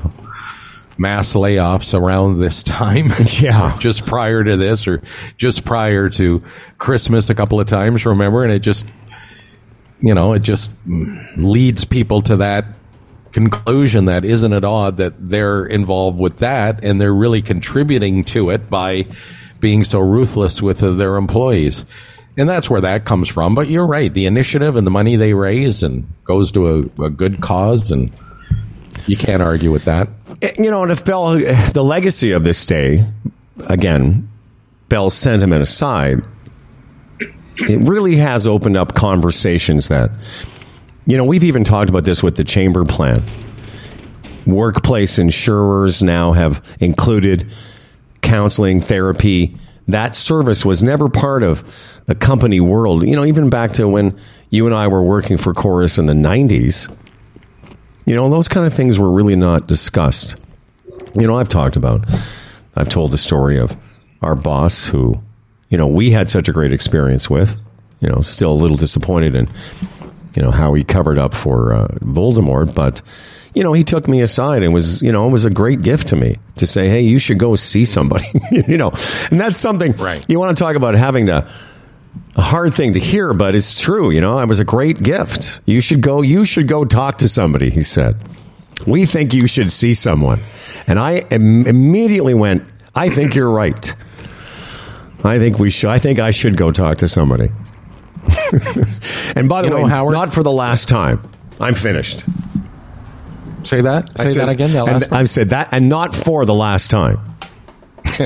mass layoffs around this time. Yeah. just prior to this or just prior to Christmas a couple of times. Remember, and it just you know, it just leads people to that conclusion that isn't it odd that they're involved with that and they're really contributing to it by being so ruthless with their employees. And that's where that comes from. But you're right. The initiative and the money they raise and goes to a, a good cause and you can't argue with that. Eh, you know, and if Bell, eh, the legacy of this day, again, Bell's sentiment aside, it really has opened up conversations that, you know, we've even talked about this with the chamber plan. Workplace insurers now have included counseling, therapy. That service was never part of the company world. You know, even back to when you and I were working for Corus in the 90s, you know, those kind of things were really not discussed. You know, I've talked about, I've told the story of our boss who you know, we had such a great experience with. You know, still a little disappointed in, you know, how he covered up for uh, Voldemort, but you know, he took me aside and was, you know, it was a great gift to me to say, hey, you should go see somebody, you know, and that's something Right. you want to talk about having to a hard thing to hear, but it's true. You know, it was a great gift. You should go. You should go talk to somebody. He said, "We think you should see someone," and I im- immediately went, "I think you're right. I think we should. I think I should go talk to somebody." and by the You know, way, Howard- not for the last time. I'm finished. Say that. Say said- that again. That and? I've said that, and not for the last time.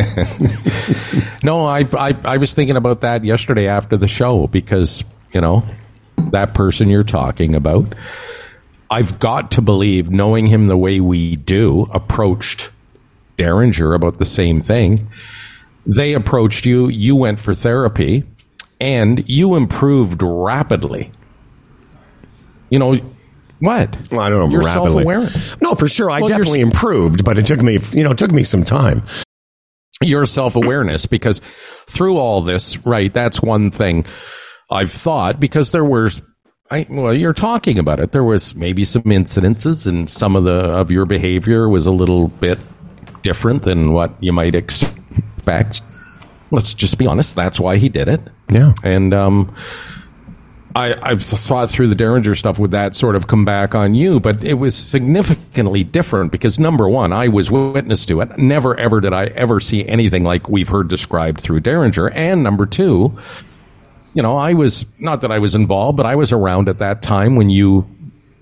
No, I, I I was thinking about that yesterday after the show because you know that person you're talking about. I've got to believe, knowing him the way we do, approached Derringer about the same thing. They approached you. You went for therapy, and you improved rapidly. You know what? Well, I don't know. You're rapidly. self-aware. No, for sure. I Well, definitely improved, but it took me, you know, it took me some time. your self awareness because through all this, right, that's one thing I've thought because there was. I, well, you're talking about it. There was maybe some incidences, and some of the of your behavior was a little bit different than what you might expect. Let's just be honest. That's why he did it. Yeah. And um, I, I've thought through the Derringer stuff with that sort of come back on you, but it was significantly different because number one, I was witness to it. Never ever did I ever see anything like we've heard described through Derringer. And number two, you know, I was not that I was involved, but I was around at that time when you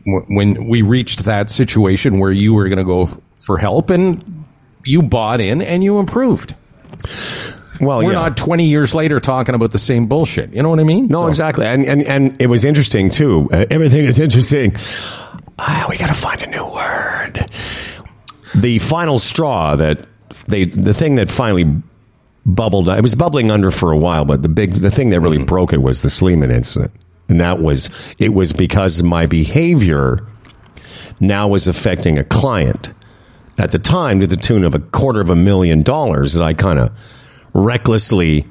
when we reached that situation where you were going to go for help and you bought in and you improved. Well, We're yeah. not 20 years later talking about the same bullshit. You know what I mean? No, So- exactly, and and and it was interesting too. Uh, everything is interesting. Ah, we got to find a new word. the final straw that they, the thing that finally bubbled, it was bubbling under for a while, but the big, the thing that really broke it was the Sleeman incident. And that was, it was because my behavior now was affecting a client at the time to the tune of a quarter of a million dollars that I kind of recklessly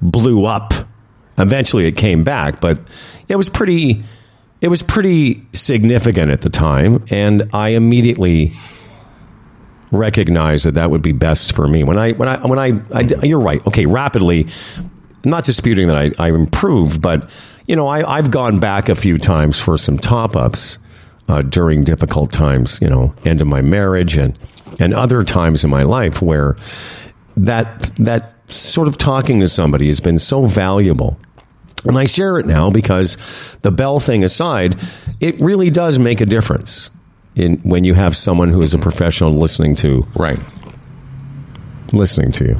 blew up. Eventually it came back, but it was pretty it was pretty significant at the time and I immediately recognized that that would be best for me. When I when I when I, I you're right. Okay, rapidly I'm not disputing that I, I improved, but you know, I, I've gone back a few times for some top ups uh, during difficult times, you know, end of my marriage and and other times in my life where that that sort of talking to somebody has been so valuable. And I share it now because the bell thing aside, it really does make a difference in when you have someone who is a professional listening to Right. listening to you.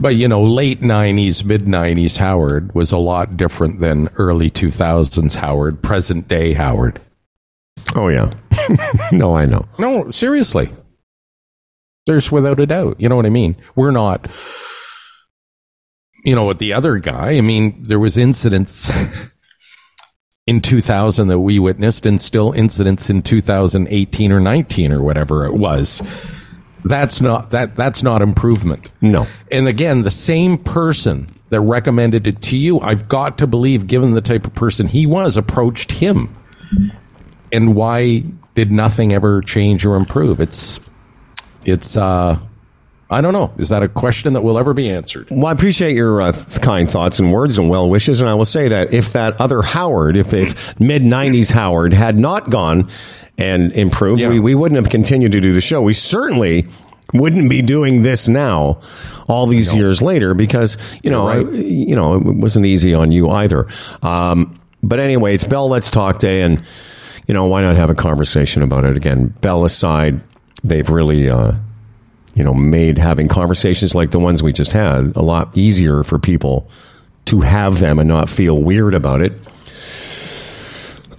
But you know, late '90s, mid '90s Howard was a lot different than early 2000s Howard, present day Howard. Oh yeah. no, I know. No, seriously. There's without a doubt. You know what I mean? We're not. You know, with the other guy, I mean, there was incidents in 2000 that we witnessed, and still incidents in 2018 or 19 or whatever it was. That's not that. That's not improvement. No. And again, the same person that recommended it to you, I've got to believe, given the type of person he was, approached him. And why did nothing ever change or improve? It's, it's, uh, I don't know. Is that a question that will ever be answered? Well, I appreciate your uh, kind thoughts and words and well wishes, and I will say that if that other Howard, if, if mid '90s Howard had not gone and improved, Yeah. we, we wouldn't have continued to do the show. We certainly wouldn't be doing this now, all these years later, because you know, right. I- you know, it wasn't easy on you either. Um, but anyway, it's Bell Let's Talk Day, and you know, why not have a conversation about it again? Bell aside, they've really. Uh, you know, made having conversations like the ones we just had a lot easier for people to have them and not feel weird about it.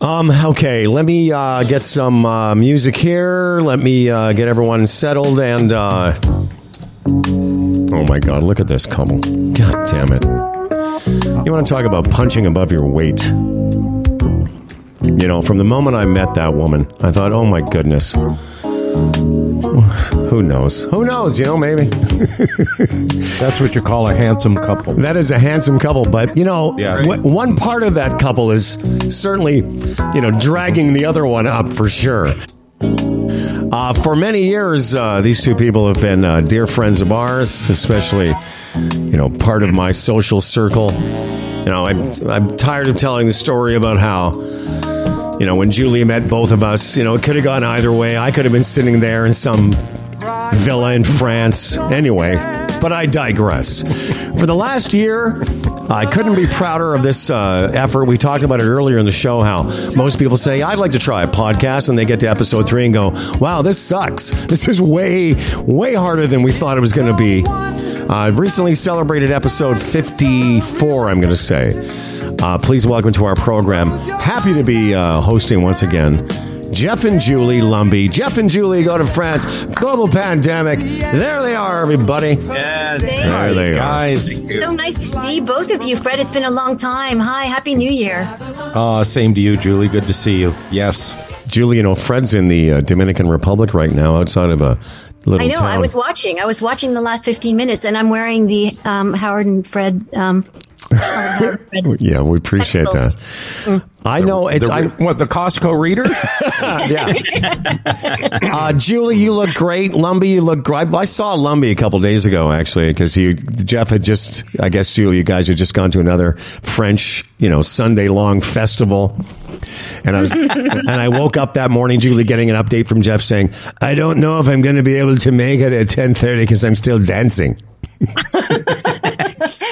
Um, okay, let me uh, get some uh, music here. Let me uh, get everyone settled and. Uh, oh my God, look at this couple. God damn it. You want to talk about punching above your weight? You know, from the moment I met that woman, I thought, oh my goodness. Who knows? Who knows? You know, maybe. That's what you call a handsome couple. That is a handsome couple, but you know, Yeah. wh- one part of that couple is certainly, you know, dragging the other one up for sure. Uh, for many years, uh, these two people have been uh, dear friends of ours, especially, you know, part of my social circle. You know, I'm, I'm tired of telling the story about how, you know, when Julia met both of us, you know, it could have gone either way. I could have been sitting there in some villa in France. Anyway, but I digress. For the last year, I couldn't be prouder of this uh, effort. We talked about it earlier in the show how most people say, I'd like to try a podcast, and they get to episode three and go, wow, this sucks. This is way, way harder than we thought it was going to be. Uh, I've recently celebrated episode 54, I'm going to say. Uh, please welcome to our program. Happy to be uh, hosting once again. Jeff and Julie Lumby. Jeff and Julie go to France. Global pandemic. There they are, everybody. Yes. There they are. Guys, So nice to see both of you, Fred. It's been a long time. Hi, Happy New Year. uh, same to you, Julie. Good to see you. Yes. Julie, you know, Fred's in the uh, Dominican Republic right now, outside of a little I know. town. I was watching. I was watching the last 15 minutes, and I'm wearing the um, Howard and Fred. Um, Howard and Fred. yeah, we appreciate that. Spectacles. I know it's. The, I, what, the Costco readers? yeah. uh, Julie, you look great. Lumby, you look great. I saw Lumby a couple days ago, actually, because you Jeff had just. I guess Julie, you guys had just gone to another French, you know, Sunday long festival. And I was, and I woke up that morning, Julie, getting an update from Jeff saying, "I don't know if I'm going to be able to make it at 10:30 because I'm still dancing."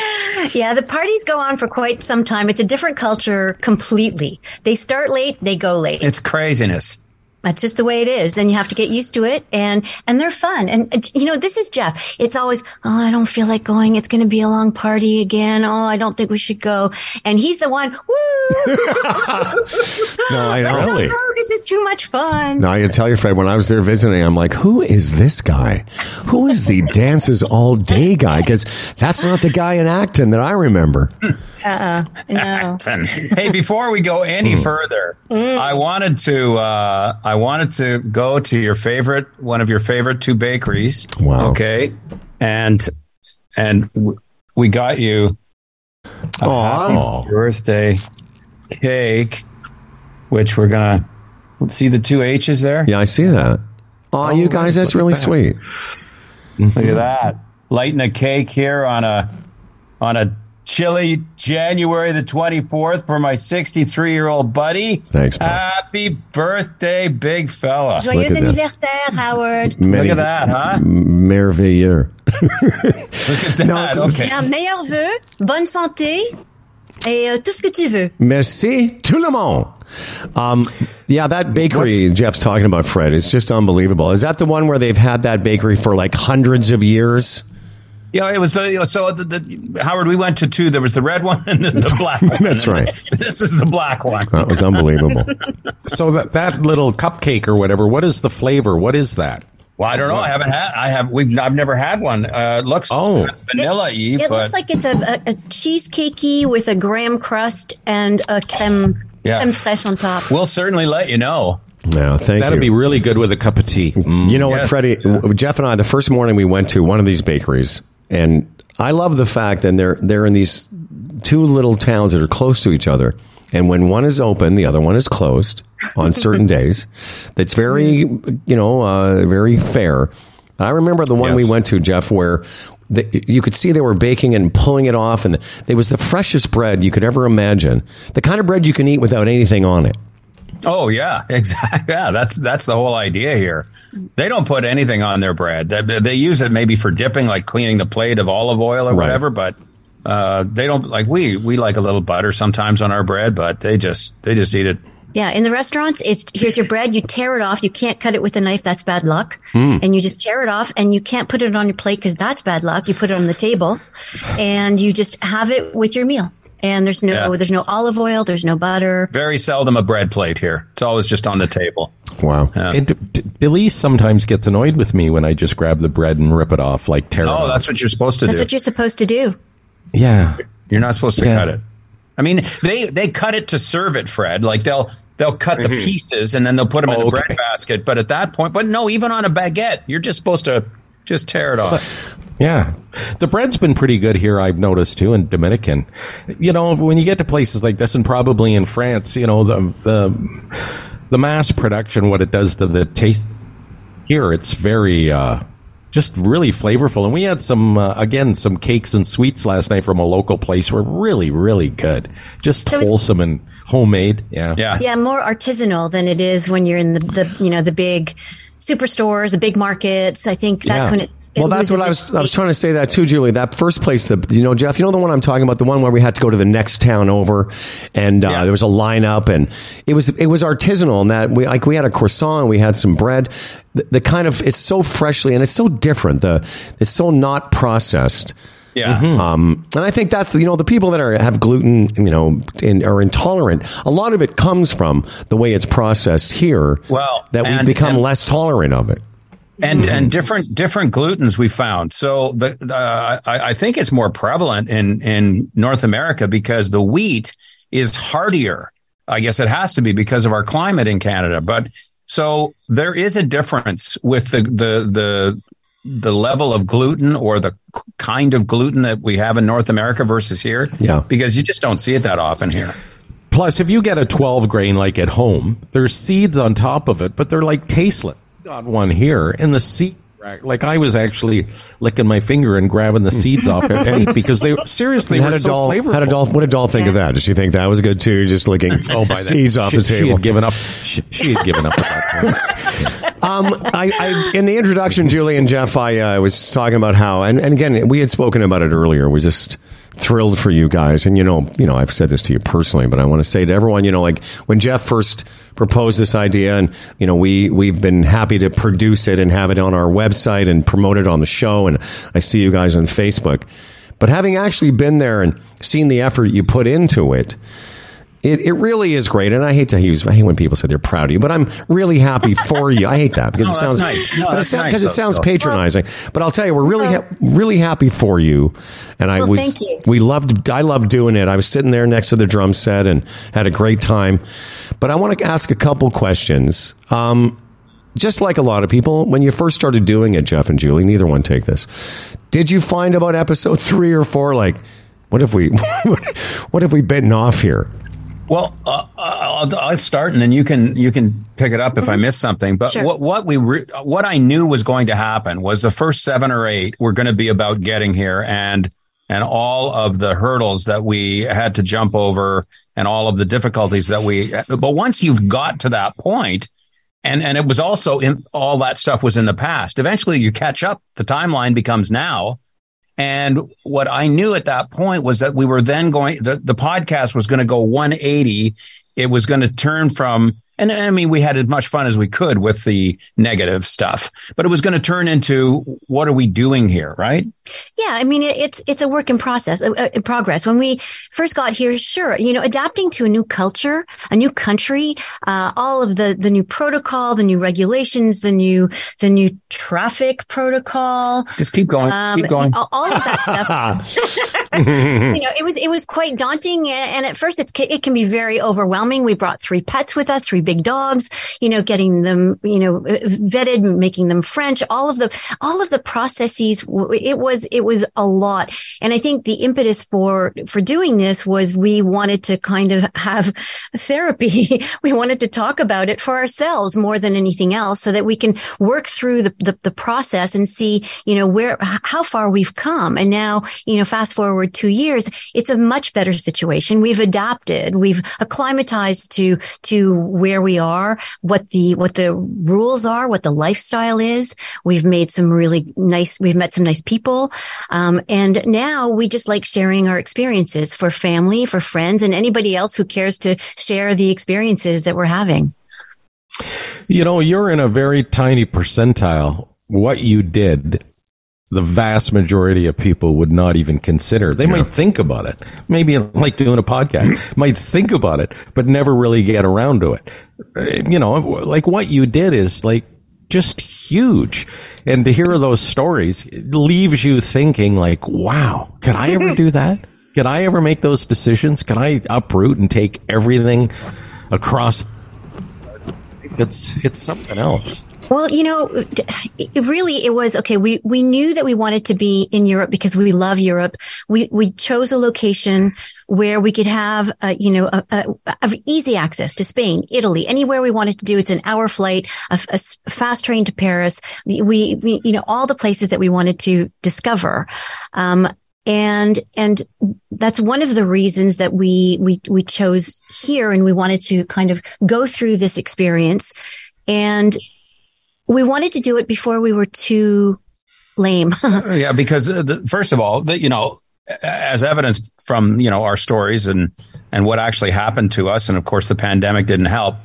Yeah, the parties go on for quite some time. It's a different culture completely. They start late, they go late. It's craziness. That's just the way it is, and you have to get used to it. And and they're fun. And uh, you know, this is Jeff. It's always, oh, I don't feel like going. It's going to be a long party again. Oh, I don't think we should go. And he's the one. Woo! No, I No, know. no, this is too much fun. Now I can tell you, Fred, when I was there visiting, I'm like, who is this guy? Who is the dances all day guy? Because that's not the guy in Acton that I remember. Uh-uh. No. hey, before we go any Hmm. further, I wanted to uh, I wanted to go to your favorite one of your favorite two bakeries. Wow. Okay, and and w- we got you a Aw. happy birthday cake, which we're gonna see the two H's there. Yeah, I see that. Oh, you guys, that's really sweet. Look at that. Lighting a cake here on a on a chilly January the 24th for my 63 year old buddy. Thanks, Paul. Happy birthday, big fella. Joyeux Look at that. anniversaire, Howard. Look at that, huh? Merveilleux. Look at that. Okay. Un meilleur vœu, bonne santé et euh, tout ce que tu veux. Merci tout le monde. Um, yeah, that bakery Jeff's talking about, Fred, is just unbelievable. Is that the one where they've had that bakery for like hundreds of years? Yeah, it was the so the, the Howard. We went to two. There was the red one and then the black one. That's right. This is the black one. That was unbelievable. So that that little cupcake or whatever, what is the flavor? What is that? Well, I don't know. I haven't had. I have. We've. I've never had one. Uh, it looks Oh. vanilla y, It but looks like it's a, a, a cheesecakey with a graham crust and a creme, Yeah. creme fraiche on top. we'll certainly let you know. No, thank you. That'd you. be really good with a cup of tea. Mm. You know what, Freddie? w- Jeff and I, the first morning we went to one of these bakeries, and I love the fact that they're they're in these two little towns that are close to each other. And when one is open, the other one is closed on certain days. That's very, you know, uh, very fair. I remember the one we went to, Jeff, where the, you could see they were baking and pulling it off, and it was the freshest bread you could ever imagine. The kind of bread you can eat without anything on it. Oh yeah, exactly. Yeah, that's that's the whole idea here. They don't put anything on their bread. They, they use it maybe for dipping, like cleaning the plate of olive oil or Right. whatever. But uh, they don't like we we like a little butter sometimes on our bread, but they just they just eat it. Yeah, in the restaurants, it's here's your bread. You tear it off. You can't cut it with a knife. That's bad luck. Hmm. And you just tear it off, and you can't put it on your plate because that's bad luck. You put it on the table, and you just have it with your meal. And there's no Yeah. there's no olive oil. There's no butter. Very seldom a bread plate here. It's always just on the table. Wow. And D- D- Delise sometimes gets annoyed with me when I just grab the bread and rip it off, like tear it Oh, that's what you're supposed to That's do. That's what you're supposed to do. yeah. You're not supposed to Yeah. cut it. I mean, they they cut it to serve it, Fred. Like they'll they'll cut the mm-hmm. pieces and then they'll put them in Oh, the okay. bread basket. But at that point, but no, even on a baguette, you're just supposed to just tear it off. Yeah. The bread's been pretty good here, I've noticed too, in Dominican. You know, when you get to places like this and probably in France, you know, the, the, the mass production, what it does to the taste here, it's very, uh, just really flavorful. And we had some, uh, again, some cakes and sweets last night from a local place were really, really good. Just So wholesome and homemade. Yeah. Yeah. Yeah, more artisanal than it is when you're in the, the you know the big superstores, the big markets. I think that's Yeah. when it. it Well, that's what I was. I was trying to say that too, Julie. That first place, that you know, Jeff, you know the one I'm talking about, the one where we had to go to the next town over, and uh, Yeah. there was a lineup, and it was it was artisanal, and that we like we had a croissant, we had some bread, the, the kind of it's so freshly and it's so different. The it's so not processed. Yeah. Um, and I think that's you know the people that are have gluten, you know, in, are intolerant. A lot of it comes from the way it's processed here. Well, that we've become and- less tolerant of it. and and different different glutens we found. So the uh, I, I think it's more prevalent in in North America because the wheat is hardier. I guess it has to be because of our climate in Canada. But so there is a difference with the the the the level of gluten or the kind of gluten that we have in North America versus here. Yeah. because you just don't see it that often here. Plus, if you get a 12 grain like at home, there's seeds on top of it, but they're like tasteless. Got one here, and the seed, like I was actually licking my finger and grabbing the seeds off the plate because they seriously had were did so doll, flavorful. how did doll, what did doll think of that? Did she think that was good too? Just licking Oh, by seeds off she, the She table. had given up. She, she had given up at that point. Um, I, I, in the introduction, Julie and Jeff, I uh, was talking about how, and, and again, we had spoken about it earlier. We're just thrilled for you guys. And you know, you know, I've said this to you personally, but I want to say to everyone, you know, like when Jeff first proposed this idea, and you know, we we've been happy to produce it and have it on our website and promote it on the show. And I see you guys on Facebook, but having actually been there and seen the effort you put into it. It, it really is great, and I hate to use I hate when people say they're proud of you, but I'm really happy for you. I hate that because No, it sounds nice. No, but it that's nice, because it sounds Phil. patronizing. But I'll tell you, we're really ha- really happy for you, and I Well, was thank you. we loved I loved doing it. I was sitting there next to the drum set and had a great time. But I want to ask a couple questions. Um, just like a lot of people, when you first started doing it, Jeff and Julie, neither one take this. Did you find about episode three or four, like, what if we, what have we bitten off here? Well, uh, I'll, I'll start, and then you can you can pick it up if I miss something. But Sure. what what we re- what I knew was going to happen was the first seven or eight were going to be about getting here and and all of the hurdles that we had to jump over and all of the difficulties that we. But once you've got to that point, and and it was also in all that stuff was in the past. Eventually, you catch up. The timeline becomes now. And what I knew at that point was that we were then going, the, the podcast was going to go 180. It was going to turn from, and I mean, we had as much fun as we could with the negative stuff, but it was going to turn into what are we doing here, right? Yeah, I mean it's it's a work in process, uh, uh, in progress. When we first got here, sure, you know, adapting to a new culture, a new country, uh, all of the the new protocol, the new regulations, the new the new traffic protocol, Just keep going, um, keep going. all, of that stuff. you know, it was it was quite daunting, and at first it's, it can be very overwhelming. We brought three pets with us, three big dogs. You know, getting them, you know, uh, vetted, making them French. All of the all of the processes. It was it was a lot, and I think the impetus for for doing this was we wanted to kind of have therapy. we wanted to talk about it for ourselves more than anything else, so that we can work through the the, the process and see, you know, where how far we've come. And now, you know, fast forward two years, it's a much better situation. We've adapted, we've acclimatized to to where we are, what the what the rules are, what the lifestyle is. We've made some really nice. We've met some nice people, um, and now we just like sharing our experiences for family, for friends, and anybody else who cares to share the experiences that we're having. You know, you're in a very tiny percentile. What you did, the vast majority of people would not even consider. They might think about it. Maybe like doing a podcast, might think about it, but never really get around to it. You know, like what you did is like just huge. And to hear those stories leaves you thinking like, wow, could I ever do that? Could I ever make those decisions? Could I uproot and take everything across it's it's something else. Well, you know, it really it was okay. We we knew that we wanted to be in Europe because we love Europe. We we chose a location where we could have, uh, you know, a, a, a easy access to Spain, Italy, anywhere we wanted to do. It's an hour flight, a fast train to Paris. We, we, you know, all the places that we wanted to discover. Um, and and that's one of the reasons that we we we chose here and we wanted to kind of go through this experience and we wanted to do it before we were too lame yeah, because uh, the, first of all, the, you know, as evidence from you know our stories and and what actually happened to us, and of course the pandemic didn't help.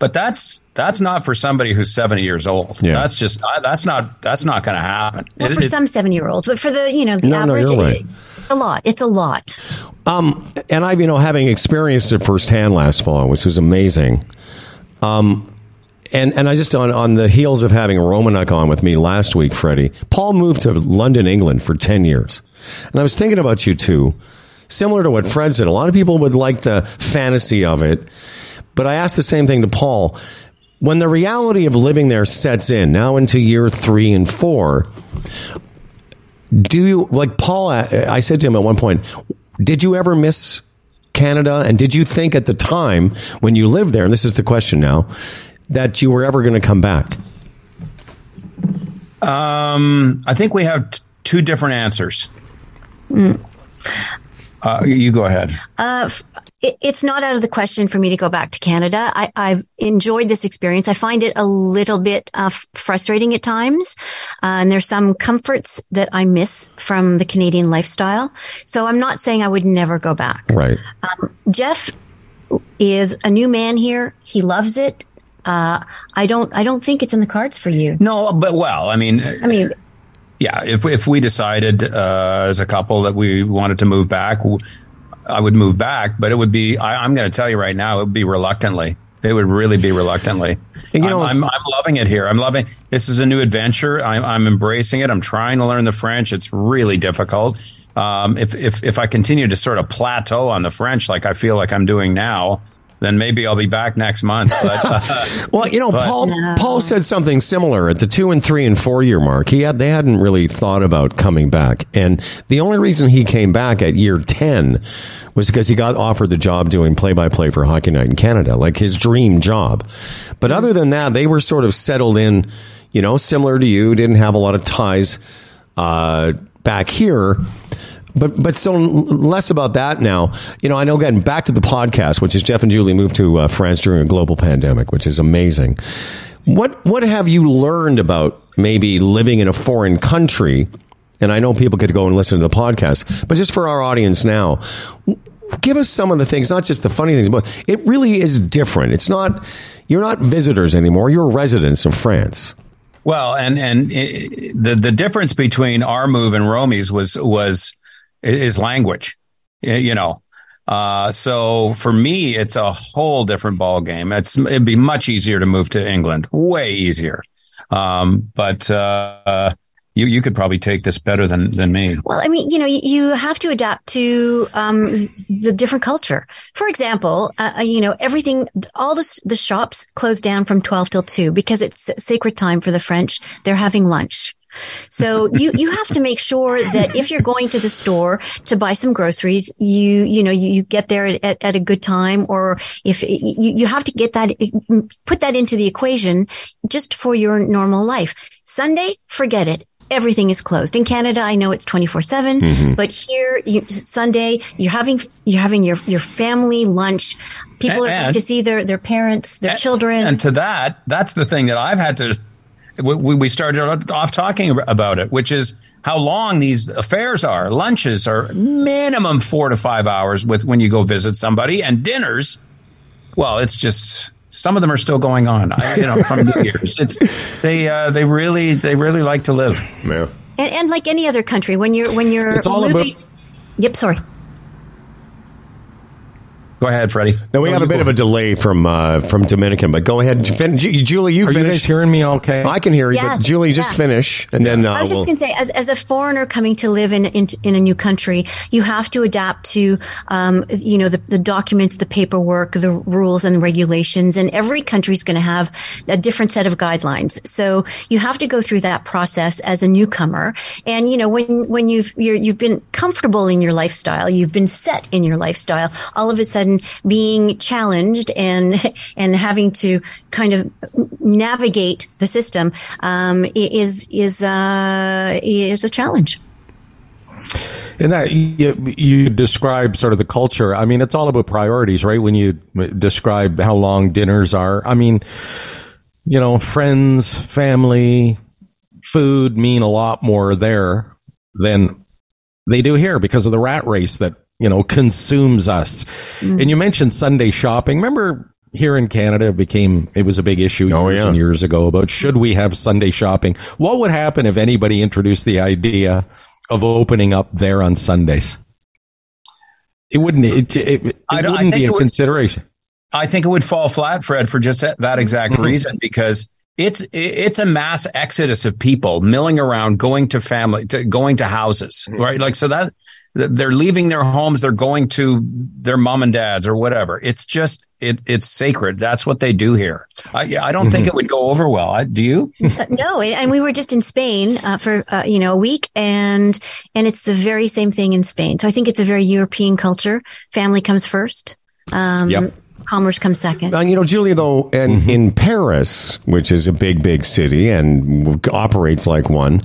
But that's that's not for somebody who's seventy years old. Yeah. That's just uh, that's not that's not going to happen. well, It- for it- some seven year olds but for the you know the No, no, average you're right. it's a lot it's a lot Um, and I've, you know, having experienced it firsthand last fall, which was amazing. Um, and, and I just, on, on the heels of having Romanuk on with me last week, Freddie, Paul moved to London, England for 10 years. And I was thinking about you too, similar to what Fred said. A lot of people would like the fantasy of it. But I asked the same thing to Paul. When the reality of living there sets in, now into year three and four, do you like Paul? I I said to him at one point, "Did you ever miss Canada? And did you think at the time when you lived there, and this is the question now, that you were ever going to come back?" Um, I think we have t- two different answers. Uh, you go ahead. Uh, f- it, it's not out of the question for me to go back to Canada. I, I've enjoyed this experience. I find it a little bit uh, frustrating at times, uh, and there's some comforts that I miss from the Canadian lifestyle. So I'm not saying I would never go back. Right. Jeff is a new man here. He loves it. Uh, I don't. I don't think it's in the cards for you. No, but well, I mean, I mean, yeah, if if we decided uh, as a couple that we wanted to move back, I would move back, but it would be. I, I'm going to tell you right now, it would be reluctantly. It would really be reluctantly. You know, I'm, I'm, I'm loving it here. I'm loving. This is a new adventure. I'm, I'm embracing it. I'm trying to learn the French. It's really difficult. Um, if if if I continue to sort of plateau on the French like I feel like I'm doing now, then maybe I'll be back next month. But uh, Well, you know, But- Paul No. Paul said something similar at the two and three and four year mark. He had they hadn't really thought about coming back, and the only reason he came back at year ten was because he got offered the job doing play by play for Hockey Night in Canada, like his dream job. But other than that, they were sort of settled in, you know, similar to you. Didn't have a lot of ties uh, back here. But but so less about that now. You know, I know getting back to the podcast, which is Jeff and Julie moved to uh, France during a global pandemic, which is amazing. What what have you learned about maybe living in a foreign country? And I know people could go and listen to the podcast, but just for our audience now, give us some of the things, not just the funny things, but it really is different. It's not you're not visitors anymore; you're residents of France. Well, and and i the the difference between our move and Romy's was was is language, you know. Uh, so for me, it's a whole different ball game. It's it'd be much easier to move to England, way easier. Um, but uh, you you could probably take this better than than me. Well, I mean, you know, you, have to adapt to um, the different culture. For example, uh, you know, everything, all the the shops close down from twelve till two because it's sacred time for the French. They're having lunch. So you, you have to make sure that if you're going to the store to buy some groceries, you, you know, you, you get there at, at a good time or if you, you have to get that, put that into the equation just for your normal life. Sunday, forget it. Everything is closed. In Canada, I know it's 24 7, mm-hmm. but here, you, Sunday, you're having, you're having your, your family lunch. People are going to see their, their parents, their And- children. And to that, that's the thing that I've had to. We, we started off talking about it, which is how long these affairs are. Lunches are minimum four to five hours with when you go visit somebody, and dinners. Well, it's just some of them are still going on. I, you know, from New Year's, it's they uh, they really they really like to live. Yeah. And, and like any other country, when you're when you're It's all moving- about- Yep, sorry. Go ahead, Freddie. Now we have a bit of a delay from uh, from Dominican, but go ahead, fin- Ju- Julie. You Are you finish. guys hearing me okay? I can hear you, Yes, but Julie, just finish, and then uh, I was just we'll- going to say, as, as a foreigner coming to live in, in in a new country, you have to adapt to, um, you know, the, the documents, the paperwork, the rules and regulations, and every country is going to have a different set of guidelines. So you have to go through that process as a newcomer. And you know, when when you've you're, you've been comfortable in your lifestyle, you've been set in your lifestyle, all of a sudden being challenged and and having to kind of navigate the system um, is is uh, is a challenge. In that you, you describe sort of the culture. I mean, it's all about priorities, right? When you describe how long dinners are. I mean, you know, friends, family, food mean a lot more there than they do here because of the rat race that, you know, consumes us. Mm-hmm. And you mentioned Sunday shopping. Remember here in Canada it became it was a big issue Oh, years yeah. and years ago about should we have Sunday shopping? What would happen if anybody introduced the idea of opening up there on Sundays? It wouldn't it, it, it I don't- I wouldn't think be a would- consideration. I think it would fall flat, Fred, for just that, that exact mm-hmm. reason because it's it's a mass exodus of people milling around, going to family, to going to houses, mm-hmm. right? Like so that they're leaving their homes, they're going to their mom and dad's or whatever. It's just it it's sacred. That's what they do here. I I don't think it would go over well. I, do you? Uh, no, and we were just in Spain uh, for uh, you know a week, and and it's the very same thing in Spain. So I think it's a very European culture. Family comes first. Um, Yep. Commerce comes second. And you know, Julia, though, and in Paris, which is a big, big city and operates like one,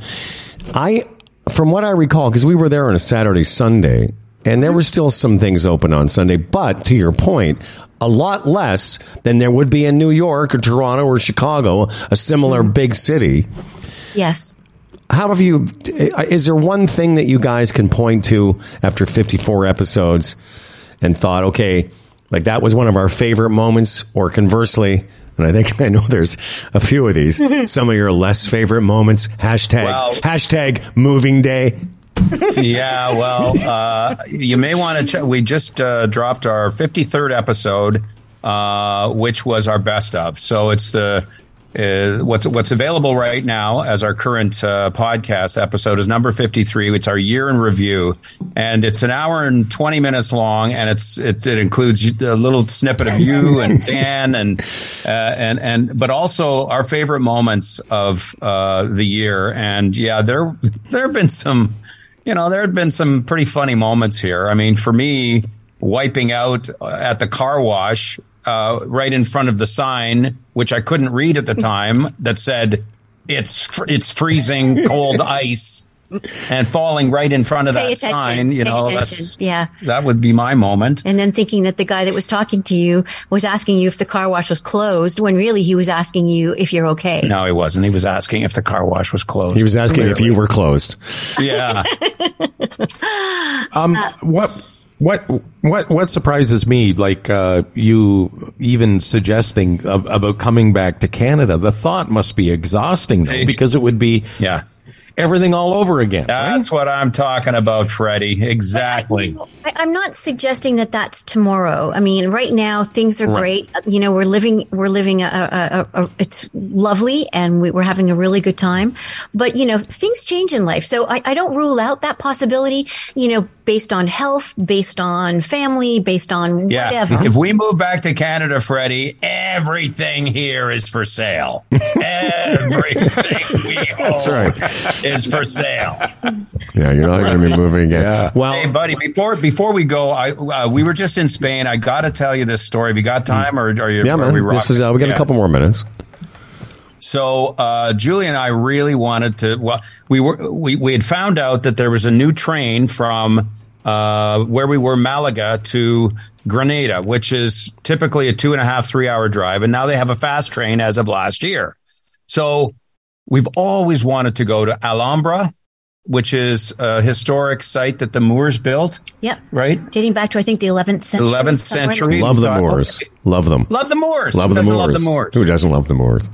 I, from what I recall, because we were there on a Saturday, Sunday, And there were still some things open on Sunday, but to your point, a lot less than there would be in New York or Toronto or Chicago, a similar mm-hmm. big city. Yes. How have you? Eh, is there one thing that you guys can point to after 54 episodes and thought, okay, like that was one of our favorite moments, or conversely, and I think I know there's a few of these. some of your less favorite moments. Hashtag Well- hashtag moving day. yeah, well, uh, you may want to check. We just uh, dropped our 53rd episode, uh, which was our best of. So it's the uh, what's what's available right now as our current uh, podcast episode is number 53. It's our year in review, and it's an hour and 20 minutes long, and it's it, it includes a little snippet of you and Dan and uh, and and but also our favorite moments of uh, the year. And yeah, there there have been some you know, there had been some pretty funny moments here. I mean, for me, wiping out at the car wash uh, right in front of the sign, which I couldn't read at the time, that said it's fr- it's freezing cold ice, and falling right in front of Pay that attention. sign. You Pay know, attention. that's Yeah. that would be my moment. And then thinking that the guy that was talking to you was asking you if the car wash was closed when really he was asking you if you're okay. No, he wasn't. He was asking if the car wash was closed. He was asking if you were closed. yeah. Um, what what what what surprises me, like uh, you even suggesting of, about coming back to Canada, the thought must be exhausting though, because it would be Yeah. Everything all over again. right? That's what I'm talking about, Freddie. Exactly. I, I'm not suggesting that that's tomorrow. I mean, right now things are great. Uh, you know, we're living, we're living a, a, a, a it's lovely and we, we're having a really good time. But you know, things change in life, so I, I don't rule out that possibility. You know, based on health, based on family, based on Yeah. whatever. If we move back to Canada, Freddie, everything here is for sale. everything we That's right. Is for sale. Yeah, you're not going to be moving again. Yeah. Well, Hey, buddy, before before we go, I uh, we were just in Spain. I got to tell you this story. Have you got time, or are you? yeah, are man. we This is uh, we got Yeah. a couple more minutes. So uh, Julie and I really wanted to. Well, we were we we had found out that there was a new train from uh, where we were, Malaga to Granada, which is typically a two and a half three hour drive, and now they have a fast train as of last year. So we've always wanted to go to Alhambra, which is a historic site that the Moors built, Yep. right? Dating back to I think the 11th century. 11th century. Love the thought, Moors. Okay. Love them. Love the Moors. Love the Moors. Love the Moors. Who doesn't love the Moors?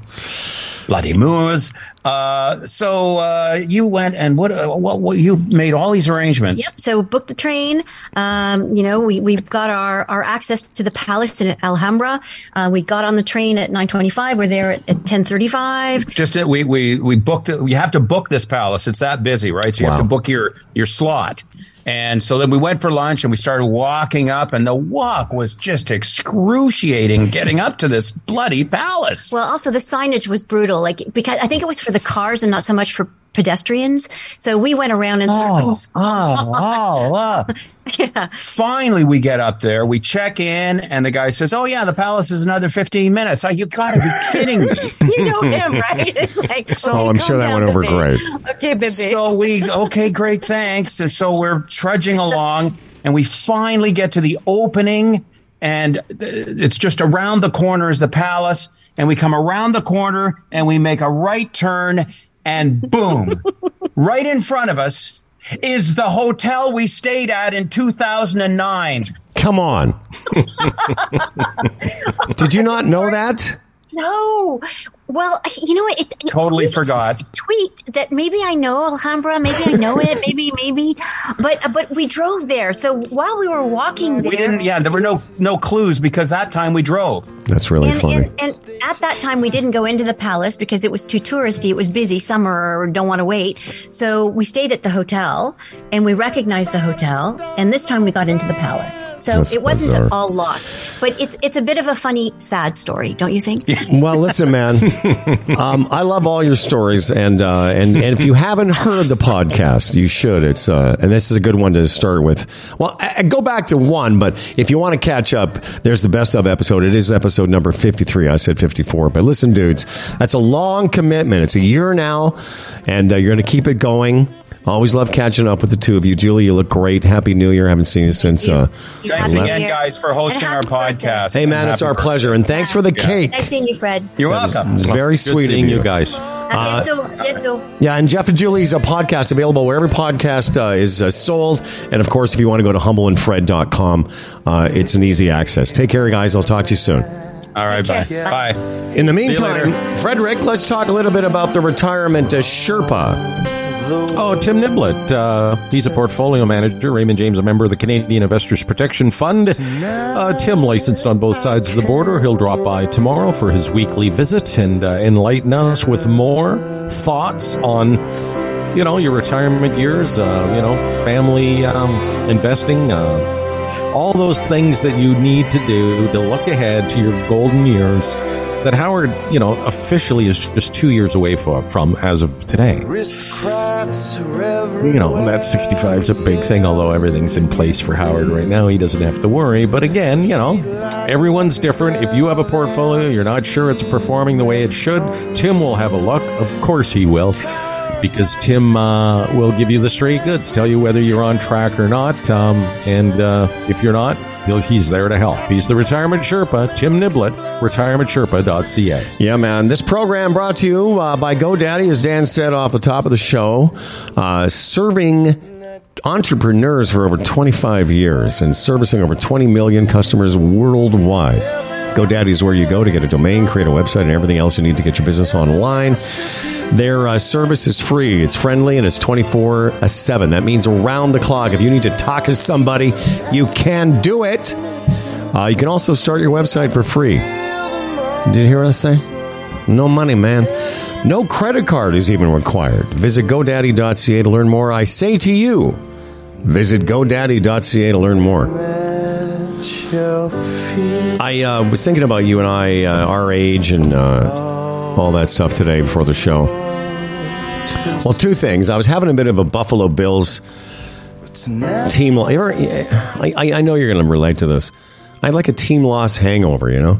bloody moors. Uh, so uh, you went and what, uh, what? What you made all these arrangements? Yep. So booked the train. Um, you know, we we got our our access to the palace in Alhambra. Uh, we got on the train at nine twenty five. We're there at, at ten thirty five. Just uh, we we we booked it. You have to book this palace. It's that busy, right? So you have to book your your slot. And so then we went for lunch and we started walking up, and the walk was just excruciating getting up to this bloody palace. Well, also the signage was brutal. Like because I think it was for the cars and not so much for pedestrians. So we went around in circles. Oh, oh, oh. Yeah. Finally, we get up there. We check in, and the guy says, "Oh yeah, the palace is another fifteen minutes." Oh, you got to be kidding me! You know him, right? It's like, Oh, I'm sure that went over great. Okay, baby. So we okay, great, thanks. And so we're trudging along, and we finally get to the opening, and uh, it's just around the corner is the palace, and we come around the corner and we make a right turn, and boom, right in front of us is the hotel we stayed at in 2009. Come on. Did you not know that? No. Well, you know what? It, it- Totally we forgot. Tweet that maybe I know Alhambra, maybe I know it, maybe maybe, but uh, but we drove there. So while we were walking there, We didn't. Yeah, there were no no clues because that time we drove. That's really And, funny. and, and at that time, we didn't go into the palace because it was too touristy. It was busy, summer, or don't want to wait. So we stayed at the hotel and we recognized the hotel. And this time we got into the palace. So That's it wasn't bizarre. all lost. But it's it's a bit of a funny, sad story, don't you think? Well, listen, man. um, I love all your stories, and uh, and and if you haven't heard the podcast, you should. It's uh, and this is a good one to start with. Well, I, I go back to one, but if you want to catch up, there's the best of episode. It is episode number fifty three. I said fifty four, but listen, dudes, that's a long commitment. It's a year now, and uh, you're going to keep it going. Always love catching up with the two of you. Julie, you look great. Happy New Year. haven't seen you since. Uh, Thanks Happy again, guys, for hosting our happy birthday. podcast. hey, man, it's our birthday. pleasure. And thanks for the cake. Nice seeing you, Fred. You're welcome. It's very Good sweet seeing of you. you guys. Uh, Ditto, yeah, Yeah, and Jeff and Julie's a podcast available wherever podcast uh, is uh, sold. And of course, if you want to go to humbleandfred.com, uh, it's an easy access. Take care, guys. I'll talk to you soon. All right, bye. Bye. In the meantime. Frederick, let's talk a little bit about the retirement uh, Sherpa. Oh, Tim Niblett. Uh, he's a portfolio manager. Raymond James, a member of the Canadian Investors Protection Fund. Uh, Tim, licensed on both sides of the border. He'll drop by tomorrow for his weekly visit and uh, enlighten us with more thoughts on, you know, your retirement years, uh, you know, family um, investing, uh, all those things that you need to do to look ahead to your golden years that Howard, you know, officially is just two years away for, from as of today. You know, that 65 is a big thing, although everything's in place for Howard right now. He doesn't have to worry. But again, you know, everyone's different. If you have a portfolio, you're not sure it's performing the way it should, Tim will have a look. Of course he will. Because Tim uh, will give you the straight goods, tell you whether you're on track or not. Um, and uh, if you're not, he's there to help. He's the Retirement Sherpa, Tim Niblett, retirementsherpa.ca. Yeah, man. This program brought to you uh, by GoDaddy, as Dan said off the top of the show, uh, serving entrepreneurs for over 25 years and servicing over 20 million customers worldwide. GoDaddy is where you go to get a domain, create a website, and everything else you need to get your business online. Their uh, service is free, it's friendly, and it's 24 7. That means around the clock. If you need to talk to somebody, you can do it. Uh, you can also start your website for free. Did you hear what I say? No money, man. No credit card is even required. Visit GoDaddy.ca to learn more. I say to you, visit GoDaddy.ca to learn more. I uh, was thinking about you and I, uh, our age, and uh, all that stuff today before the show. Well, two things. I was having a bit of a Buffalo Bills team. ever- I, I I know you're going to relate to this. I like a team loss hangover. You know,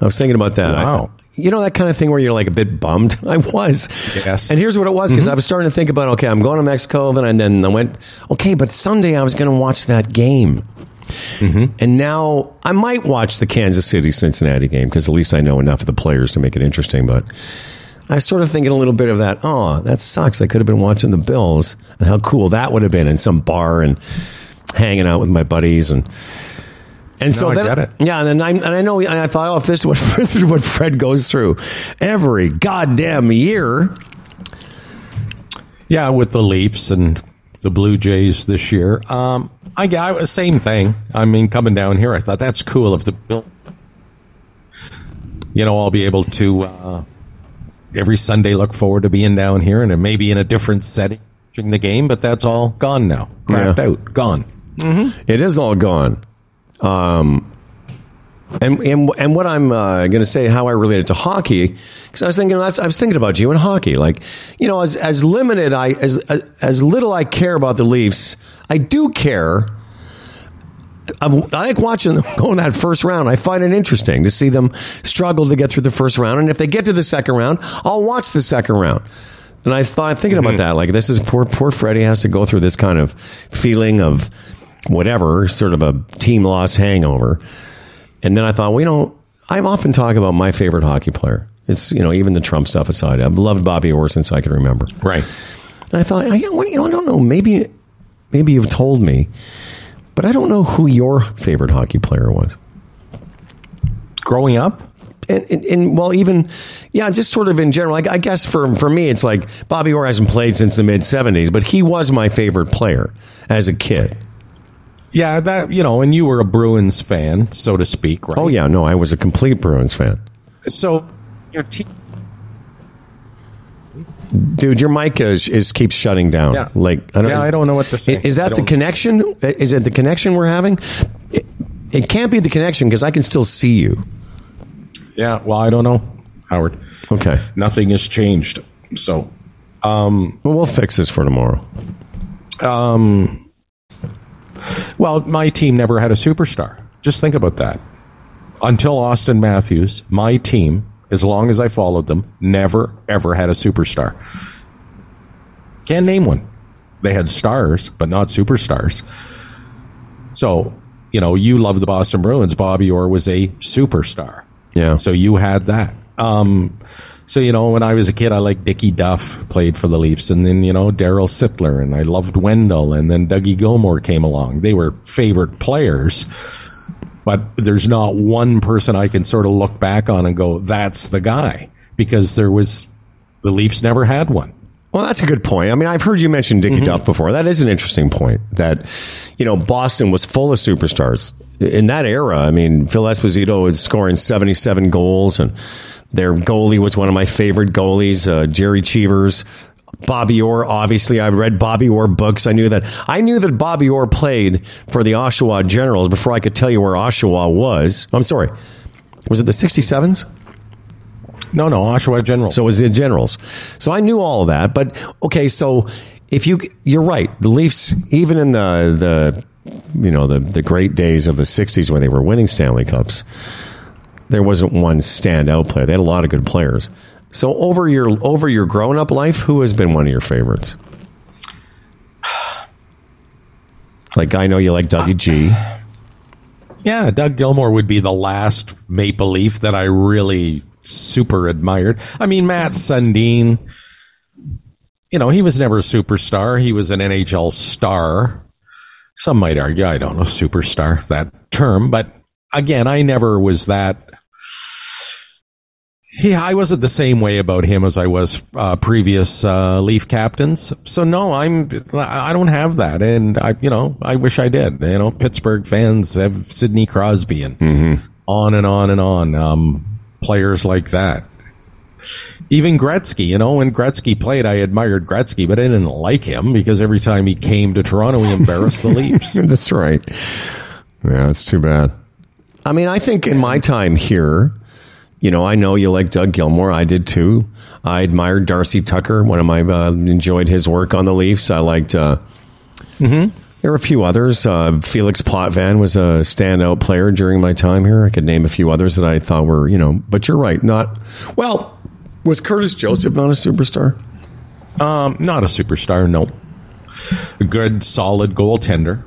I was thinking about that. I- Wow. you know that kind of thing where you're like a bit bummed. I was. Yes. And here's what it was because mm-hmm. I was starting to think about okay, I'm going to Mexico, then and then I went okay, but Sunday I was going to watch that game. And now I might watch the Kansas City Cincinnati game because at least I know enough of the players to make it interesting. But I sort of thinking a little bit of that. Oh, that sucks. I could have been watching the Bills, and how cool that would have been in some bar and hanging out with my buddies and. And so I then, get it. yeah, and then I, and I know, and I thought, oh, if this is what this is what Fred goes through every goddamn year. Yeah, with the Leafs and the Blue Jays this year. Um, I got same thing. I mean, coming down here, I thought that's cool. If the Bill, you know, I'll be able to uh, every Sunday look forward to being down here and maybe in a different setting watching the game. But that's all gone now, cracked Yeah. out, gone. It is all gone. Um, and and and what I'm uh, going to say, how I relate it to hockey, because I was thinking, that's, I was thinking about you in hockey. Like, you know, as as limited, I as as, as little I care about the Leafs, I do care. I'm, I like watching them go in that first round. I find it interesting to see them struggle to get through the first round, and if they get to the second round, I'll watch the second round. And I thought, thinking about that, like this is poor, poor Freddie has to go through this kind of feeling of whatever, sort of a team loss hangover. And then I thought, well, you know, I've often talked about my favorite hockey player. It's you know, even the Trump stuff aside, I've loved Bobby Orr since I can remember. Right. And I thought, I, you know, I don't know, maybe, maybe you've told me, but I don't know who your favorite hockey player was. Growing up, and, and, and well, even yeah, just sort of in general. Like, I guess for for me, it's like Bobby Orr hasn't played since the mid '70s, but he was my favorite player as a kid. Yeah, that you know, and you were a Bruins fan, so to speak, right? Oh yeah, no, I was a complete Bruins fan, So your team. dude. Your mic is, is keeps shutting down. Yeah. Like I don't. Yeah, I don't know what to say. Is that the connection? Is it the connection we're having? It, it can't be the connection because I can still see you. Yeah. Well, I don't know, Howard. Okay. Nothing has changed. So um, Well, we'll fix this for tomorrow. Um, Well, my team never had a superstar. Just think about that. Until Auston Matthews, my team, as long as I followed them, never, ever had a superstar. Can't name one. They had stars, but not superstars. So, you know, you love the Boston Bruins. Bobby Orr was a superstar. Yeah. So you had that. Um, so, you know, when I was a kid, I liked Dickie Duff, played for the Leafs, and then, you know, Darryl Sittler, and I loved Wendell, and then Dougie Gilmour came along. They were favorite players, but there's not one person I can sort of look back on and go, that's the guy, because there was, the Leafs never had one. Well, that's a good point. I mean, I've heard you mention Dickie mm-hmm. Duff before. That is an interesting point. That you know, Boston was full of superstars in that era. I mean, Phil Esposito was scoring seventy-seven goals, and their goalie was one of my favorite goalies, uh, Gerry Cheevers. Bobby Orr, obviously, I read Bobby Orr books. I knew that. I knew that Bobby Orr played for the Oshawa Generals before I could tell you where Oshawa was. I'm sorry. Was it the 67s? No, no, Oshawa Generals. So it was the Generals. So I knew all of that. But okay, so if you you're right, the Leafs even in the the you know the the great days of the '60s when they were winning Stanley Cups, there wasn't one standout player. They had a lot of good players. So over your over your grown up life, who has been one of your favorites? Like I know you like Dougie G. Yeah, Doug Gilmour would be the last Maple Leaf that I really super admired. I mean, Matt Sundin, you know, he was never a superstar. He was an NHL star. Some might argue, I don't know, superstar, that term. But again, I never was that. Yeah, I wasn't the same way about him as I was uh, previous uh, Leaf captains. So no, I'm I don't have that, and I you know I wish I did. You know, Pittsburgh fans have Sidney Crosby and on and on and on. Um, players like that. Even Gretzky, you know, when Gretzky played, I admired Gretzky, but I didn't like him because every time he came to Toronto, he embarrassed the Leafs. That's right. Yeah, it's too bad. I mean, I think in my time here, you know, I know you like Doug Gilmour. I did too. I admired Darcy Tucker. One of my uh, enjoyed his work on the Leafs. I liked. Uh, There were a few others. Uh, Felix Potvin was a standout player during my time here. I could name a few others that I thought were, you know. But you're right. Not well. Was Curtis Joseph not a superstar? Um, not a superstar, no. A good, solid goaltender.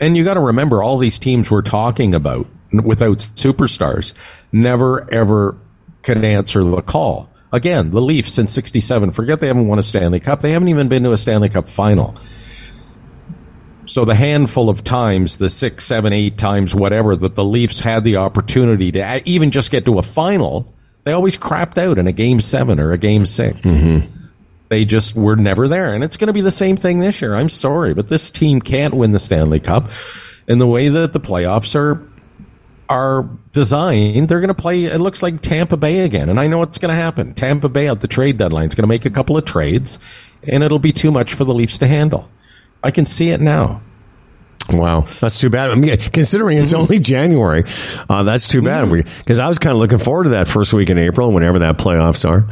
And you got to remember, all these teams we're talking about without superstars never ever can answer the call. Again, the Leafs in '67. Forget they haven't won a Stanley Cup. They haven't even been to a Stanley Cup final. So the handful of times, the six, seven, eight times, whatever, that the Leafs had the opportunity to even just get to a final, they always crapped out in a game seven or a game 6 mm-hmm. They just were never there. And it's going to be the same thing this year. I'm sorry, but this team can't win the Stanley Cup. in the way that the playoffs are are designed, they're going to play. It looks like Tampa Bay again, and I know what's going to happen. Tampa Bay at the trade deadline is going to make a couple of trades, and it'll be too much for the Leafs to handle. I can see it now. Wow, that's too bad. I mean, considering it's only January, uh, that's too bad. Because I was kind of looking forward to that first week in April, whenever that playoffs are.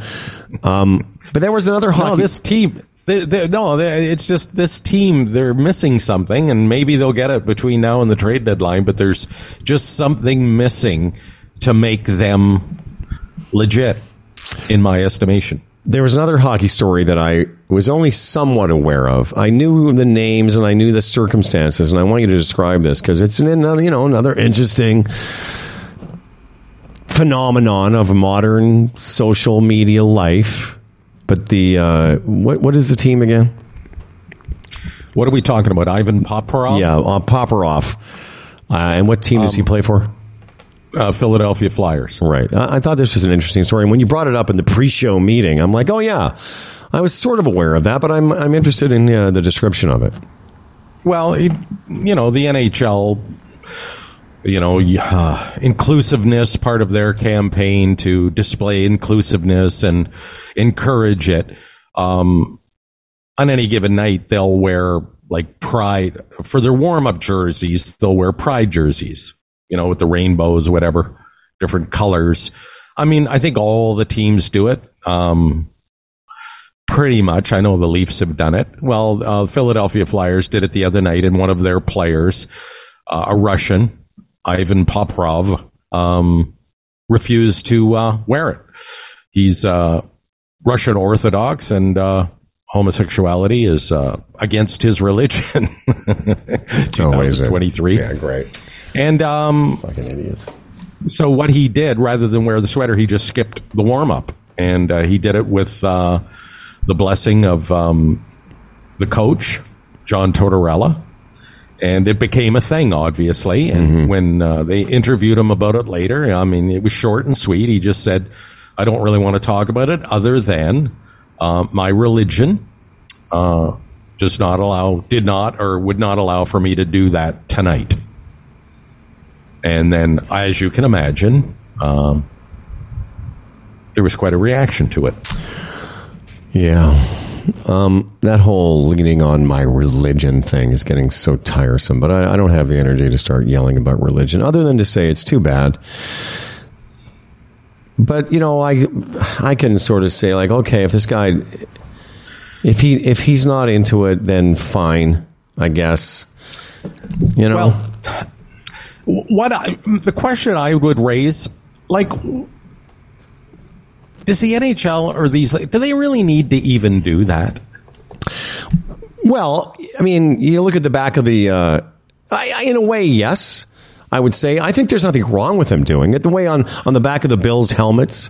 Um, but there was another hockey. No, this team. They, they, no, they, it's just this team. They're missing something, and maybe they'll get it between now and the trade deadline. But there's just something missing to make them legit, in my estimation. there was another hockey story that I was only somewhat aware of. I knew the names and I knew the circumstances, and I want you to describe this because it's an another, you know, another interesting phenomenon of modern social media life. But the uh, what what is the team again? What are we talking about? Ivan Provorov? Yeah, uh, Provorov. Uh, and what team does he play for? Uh, Philadelphia Flyers. Right. I, I thought this was an interesting story. And when you brought it up in the pre-show meeting, I'm like, oh yeah, I was sort of aware of that, but I'm I'm interested in uh, the description of it. Well, it, you know, the NHL, you know, uh, inclusiveness part of their campaign to display inclusiveness and encourage it. Um, on any given night, they'll wear like pride for their warm up jerseys. They'll wear pride jerseys, you know, with the rainbows, whatever, different colors. I mean, I think all the teams do it. Um, pretty much. I know the Leafs have done it. Well, uh, Philadelphia Flyers did it the other night, and one of their players, uh, a Russian, Ivan Provorov, um, refused to uh, wear it. He's uh, Russian Orthodox, and uh, homosexuality is uh, against his religion. Oh, 2023. Yeah, great. And um, Fucking idiot. so what he did, rather than wear the sweater, he just skipped the warm up, and uh, he did it with uh, the blessing of um, the coach, John Tortorella, and it became a thing, obviously. And when uh, they interviewed him about it later, I mean, it was short and sweet. He just said, "I don't really want to talk about it, other than uh, my religion." Uh, does not allow, did not, or would not allow for me to do that tonight. And then, as you can imagine, um, there was quite a reaction to it. Yeah. Um, that whole leaning on my religion thing is getting so tiresome, but I, I don't have the energy to start yelling about religion other than to say it's too bad. But, you know, I, I can sort of say like, okay, if this guy, if he, if he's not into it, then fine, I guess, you know, Well, what I, the question I would raise, like, does the NHL or these, do they really need to even do that? Well, I mean, you look at the back of the. Uh, I, I, in a way, yes, I would say. I think there's nothing wrong with them doing it. The way on on the back of the Bills helmets,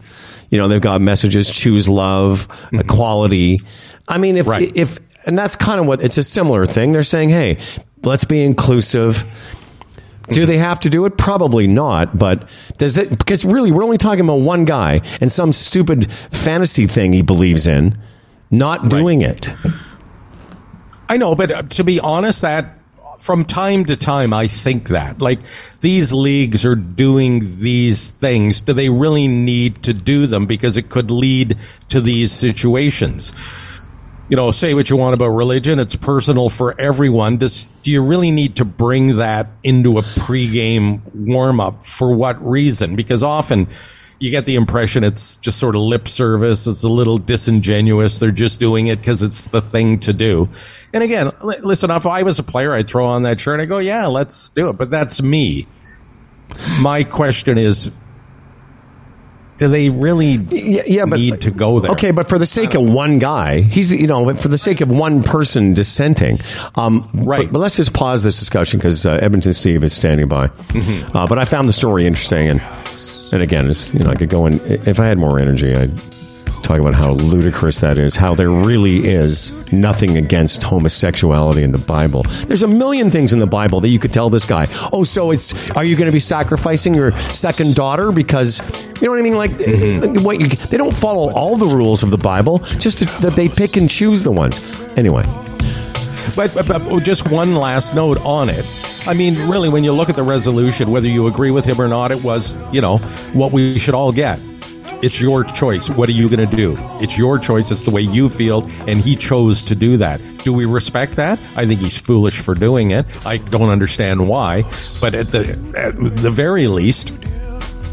you know, they've got messages: choose love, equality. I mean, if Right. if and that's kind of what it's a similar thing. They're saying, hey, let's be inclusive. Do they have to do it? Probably not. But does it? Because really, we're only talking about one guy and some stupid fantasy thing he believes in, not doing it. I know, but uh, to be honest, that from time to time, I think that like these leagues are doing these things. Do they really need to do them because it could lead to these situations? You know, say what you want about religion; it's personal for everyone. Does do you really need to bring that into a pregame warm up for what reason? Because often. You get the impression it's just sort of lip service. It's a little disingenuous. They're just doing it because it's the thing to do. And again, li- listen, if I was a player, I'd throw on that shirt and I go, yeah, let's do it. But that's me. My question is, do they really yeah, yeah, but need to go there? Okay, but for the sake of one guy, he's you know, for the sake of one person dissenting, um, Right. But, but let's just pause this discussion because uh, Edmonton Steve is standing by. Mm-hmm. Uh, but I found the story interesting, and and again, it's, you know, I could go in if I had more energy, I'd talk about how ludicrous that is. How there really is nothing against homosexuality in the Bible. There's a million things in the Bible that you could tell this guy. Oh, so it's are you going to be sacrificing your second daughter because you know what I mean? Like mm-hmm. what you, they don't follow all the rules of the Bible, just to, that they pick and choose the ones. Anyway, But, but, but oh, just one last note on it. I mean, really, when you look at the resolution, whether you agree with him or not, it was, you know, what we should all get. It's your choice. What are you going to do? It's your choice. It's the way you feel, and he chose to do that. Do we respect that? I think he's foolish for doing it. I don't understand why, but at the at the very least,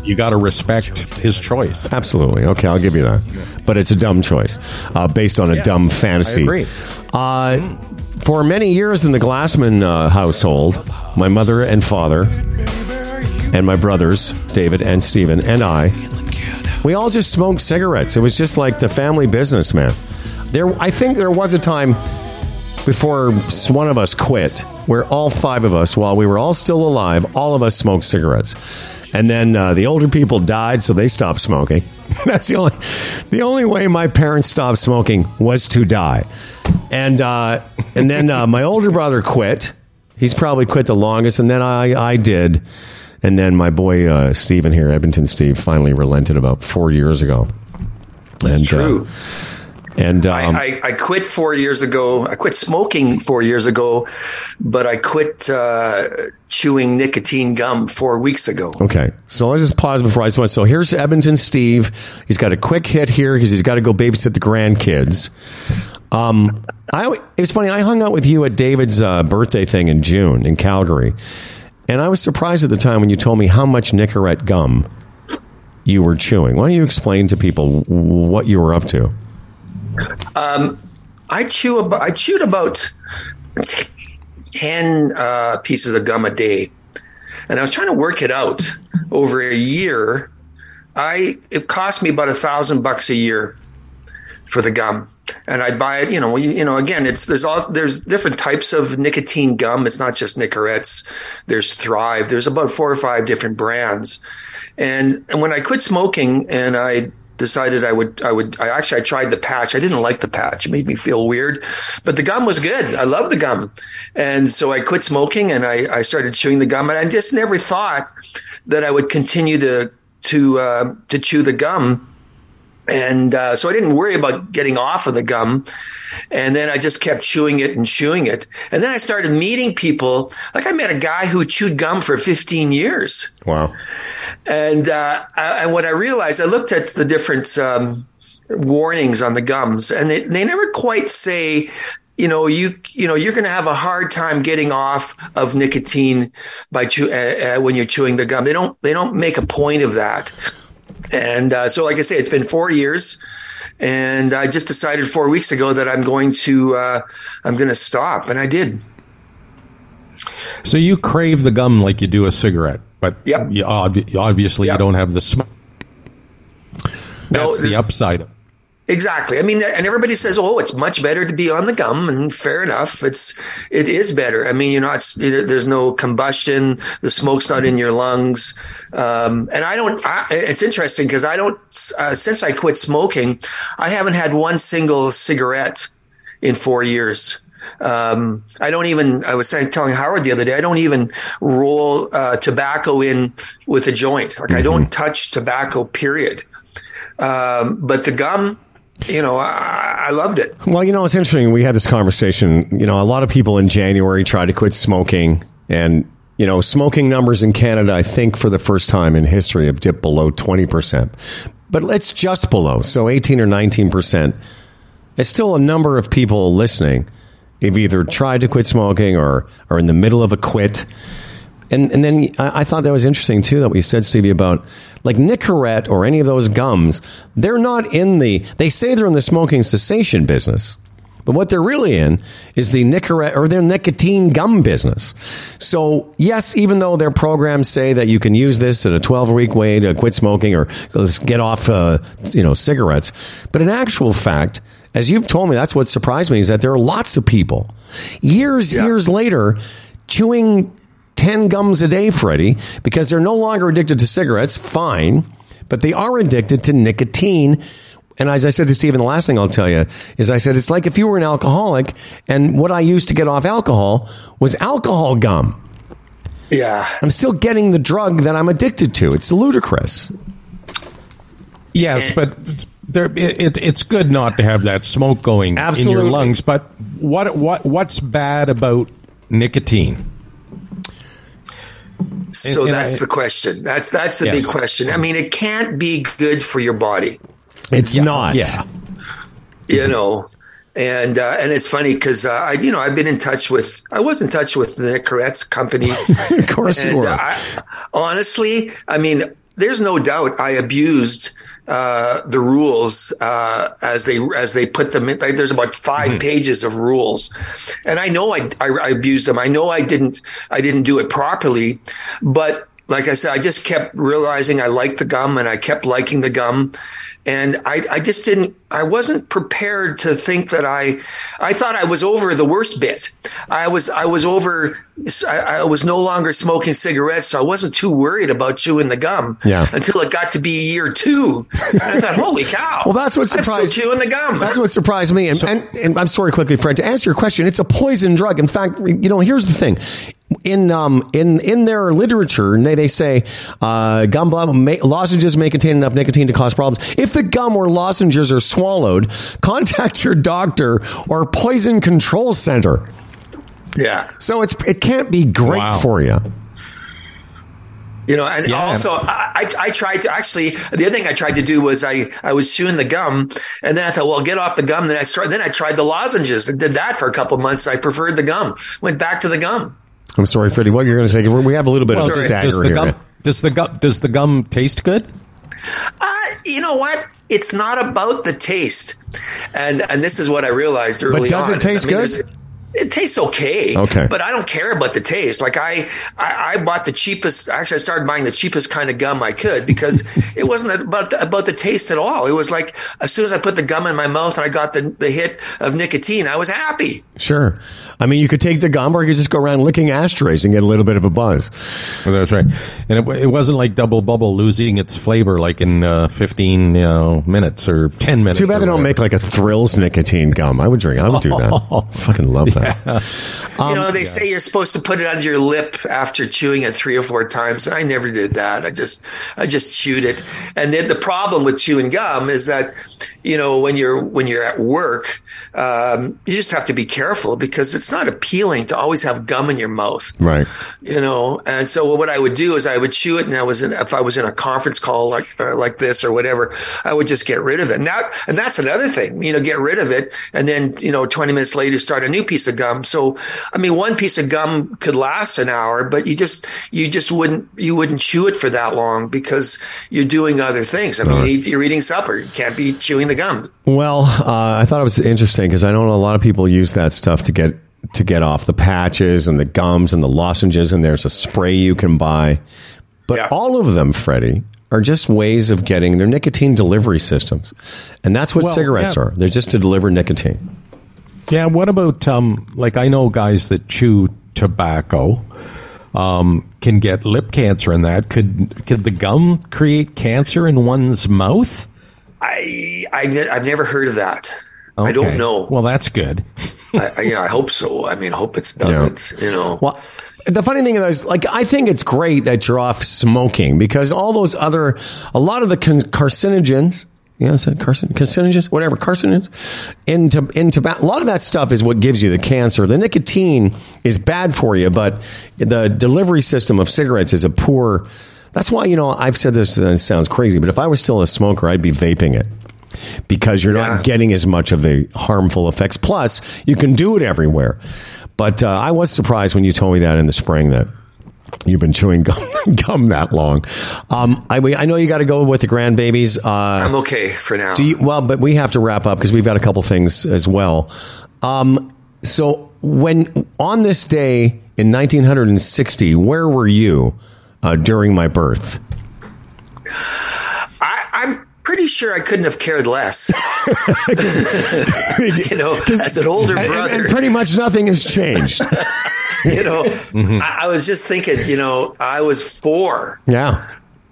you got to respect his choice. absolutely okay, I'll give you that. But it's a dumb choice uh, based on a dumb fantasy. I agree. Uh, for many years in the Glassman uh, household, my mother and father, and my brothers, David and Stephen, and I, we all just smoked cigarettes. It was just like the family business, man. There, I think there was a time before one of us quit, where all five of us, while we were all still alive, all of us smoked cigarettes. And then uh, the older people died, so they stopped smoking. That's the only, the only way my parents stopped smoking was to die. And uh, and then uh, my older brother quit. He's probably quit the longest, and then I I did. And then my boy uh, Steven here, Edmonton Steve, finally relented about four years ago. And True. Uh, and um, I, I, I quit four years ago. I quit smoking four years ago, but I quit uh, chewing nicotine gum four weeks ago. Okay, so let's just pause before I switch. So here's Edmonton Steve. He's got a quick hit here because he's got to go babysit the grandkids. Um, I it was funny. I hung out with you at David's uh, birthday thing in June in Calgary, and I was surprised at the time when you told me how much Nicorette gum you were chewing. Why don't you explain to people what you were up to? I chew about, I chewed about t- 10 uh, pieces of gum a day. And I was trying to work it out over a year. I it cost me about a thousand bucks a year for the gum. And I'd buy it. You know, you, you know, again, it's there's all there's different types of nicotine gum. It's not just Nicorettes. There's Thrive. There's about four or five different brands. And and when I quit smoking and I decided I would I would I actually I tried the patch. I didn't like the patch. It made me feel weird. But the gum was good. I love the gum. And so I quit smoking and I, I started chewing the gum and I just never thought that I would continue to to uh, to chew the gum. And uh, so I didn't worry about getting off of the gum. And then I just kept chewing it and chewing it. And then I started meeting people. Like I met a guy who chewed gum for 15 years. Wow. And uh, I, and what I realized, I looked at the different um, warnings on the gums, and they, they never quite say, you know, you you know, you're going to have a hard time getting off of nicotine by chew, uh, uh, when you're chewing the gum. They don't they don't make a point of that. And uh, so, like I say, it's been four years, and I just decided four weeks ago that I'm going to uh, I'm going to stop, and I did. So you crave the gum like you do a cigarette, but Yep. you ob- obviously Yep. you don't have the smoke. No, That's the there's- upside. Exactly. I mean, and everybody says, "Oh, it's much better to be on the gum," and fair enough. It's it is better. I mean, you're not. There's no combustion. The smoke's not in your lungs. Um, and I don't. I, it's interesting because I don't. Uh, since I quit smoking, I haven't had one single cigarette in four years. Um, I don't even. I was saying, telling Howard the other day, I don't even roll uh, tobacco in with a joint. Like I don't touch tobacco. Period. Um, but the gum, you know, I, I loved it. Well, you know, it's interesting. We had this conversation. You know, a lot of people in January tried to quit smoking, and you know, smoking numbers in Canada, I think, for the first time in history, have dipped below twenty percent. But it's just below, so eighteen or nineteen percent. It's still a number of people listening. Have either tried to quit smoking or are in the middle of a quit. And and then I, I thought that was interesting too that we said Stevie about like Nicorette or any of those gums. They're not in the. They say they're in the smoking cessation business, but what they're really in is the Nicorette or their nicotine gum business. So yes, even though their programs say that you can use this in a 12 week way to quit smoking or get off, uh, you know, cigarettes, but in actual fact. As you've told me, that's what surprised me is that there are lots of people years, years later chewing 10 gums a day, Freddie, because they're no longer addicted to cigarettes, fine, but they are addicted to nicotine. And as I said to Stephen, the last thing I'll tell you is I said, it's like if you were an alcoholic and what I used to get off alcohol was alcohol gum. Yeah. I'm still getting the drug that I'm addicted to. It's ludicrous. Yes, but it's- there, it, it, it's good not to have that smoke going in your lungs. But what what what's bad about nicotine? So And- and that's I- the question. That's that's the Yes. big question. I mean, it can't be good for your body, It's Yeah, not. Yeah, you know. And uh, and it's funny because uh, I you know I've been in touch with I was in touch with the Nicorette's company. Of course you were. uh, I, honestly, I mean, there's no doubt I abused uh, the rules uh, as they as they put them in. Like, there's about 5 pages of rules, and I know I, I I abused them. I know I didn't I didn't do it properly, but like I said, I just kept realizing I liked the gum, and I kept liking the gum. And I, I just didn't, I wasn't prepared to think that I, I thought I was over the worst bit. I was, I was over, I, I was no longer smoking cigarettes. So I wasn't too worried about chewing the gum Yeah. until it got to be year two. And I thought, holy cow. Well, that's what I'm surprised still chewing the gum. That's what surprised me. And, and, and I'm sorry, quickly, Fred, to answer your question, it's a poison drug. In fact, you know, here's the thing. In um in in their literature, they they say uh, gum blah, may, lozenges may contain enough nicotine to cause problems. If the gum or lozenges are swallowed, contact your doctor or poison control center. yeah. So it's it can't be great Wow. for you. You know, and Yeah. also I, I, I tried to actually, the other thing I tried to do was I, I was chewing the gum and then I thought, well, get off the gum. Then I started, then I tried the lozenges and did that for a couple months. I preferred the gum, went back to the gum. I'm sorry, Freddie. What you're going to say? We have a little bit Well, of a does stagger the here. gum does the gum does the gum taste good? Uh, you know what? It's not about the taste. And, and this is what I realized early But does it on. taste good? There's- It tastes okay. Okay. But I don't care about the taste. Like I, I, I bought the cheapest. Actually, I started buying the cheapest kind of gum I could because it wasn't about the, about the taste at all. It was like as soon as I put the gum in my mouth and I got the the hit of nicotine, I was happy. Sure. I mean, you could take the gum, or you could just go around licking ashtrays and get a little bit of a buzz. Well, that's right. And it, it wasn't like Double Bubble losing its flavor like in uh, 15 you know, minutes or 10 minutes. Too bad or they don't make like a thrills nicotine gum. I would drink. I would do that. Oh. Fucking love that. Um, you know, they say you're supposed to put it under your lip after chewing it three or four times. I never did that. I just, I just chewed it. And then the problem with chewing gum is that, you know, when you're when you're at work, um, you just have to be careful because it's not appealing to always have gum in your mouth. Right. you know and so what i would do is i would chew it and i was in if i was in a conference call like like this or whatever i would just get rid of it and that and that's another thing you know get rid of it and then you know 20 minutes later start a new piece of gum so i mean one piece of gum could last an hour but you just you just wouldn't you wouldn't chew it for that long because you're doing other things i mean you- you're eating supper you can't be chewing the gum Well, uh, I thought it was interesting because I know a lot of people use that stuff to get to get off the patches and the gums and the lozenges, and there's a spray you can buy. But Yeah. all of them, Freddie, are just ways of getting their nicotine delivery systems, and that's what Well, cigarettes yeah. are. They're just to deliver nicotine. Yeah, what about um like I know guys that chew tobacco um can get lip cancer and that could could the gum create cancer in one's mouth? I, I I've never heard of that i don't know Well, that's good. I, I, yeah, I hope so. I mean, I hope it doesn't. You know, Well, the funny thing is, like, I think it's great that you're off smoking because all those other, a lot of the carcinogens, yeah, is that carcin- carcinogens, whatever, carcinogens, in, to, in tobacco, a lot of that stuff is what gives you the cancer. The nicotine is bad for you, but the delivery system of cigarettes is a poor. That's why, you know, I've said this, and it sounds crazy, but if I was still a smoker, I'd be vaping it because you're Yeah. not getting as much of the harmful effects. Plus, you can do it everywhere. But uh, I was surprised when you told me that in the spring that you've been chewing gum, gum that long. Um, I, I know you got to go with the grandbabies. Uh, I'm okay for now. do you, well, but we have to wrap up because we've got a couple things as well. Um, so, when on this day in 1960, where were you uh, during my birth? I, I'm pretty sure I couldn't have cared less. you know, as an older And- and- brother, and pretty much nothing has changed. you know, I, I was just thinking, you know, I was four. yeah.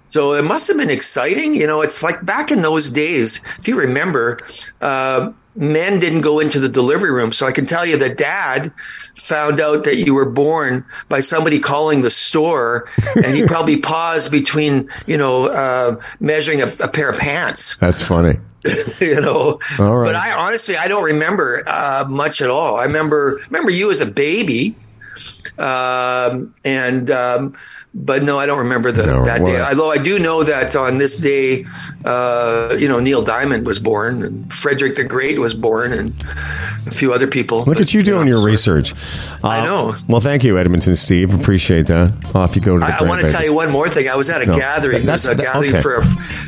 So it must have been exciting. You know, it's like back in those days, if you remember, uh, men didn't go into the delivery room. So I can tell you that dad found out that you were born by somebody calling the store and he probably paused between, you know, uh, measuring a, a pair of pants, That's funny. you know. Right. But I honestly, I don't remember uh, much at all. I remember, remember you as a baby. Um, and, um, but no, I don't remember the, No, that day. Although I do know that on this day, uh, you know, Neil Diamond was born and Frederick the Great was born and a few other people. Look at you doing your research. I Uh, know. Well, thank you, Edmonton Steve. Appreciate that. Off you go to the I, I want to tell you one more thing. I was at a No. gathering. That's- a that- gathering okay. for a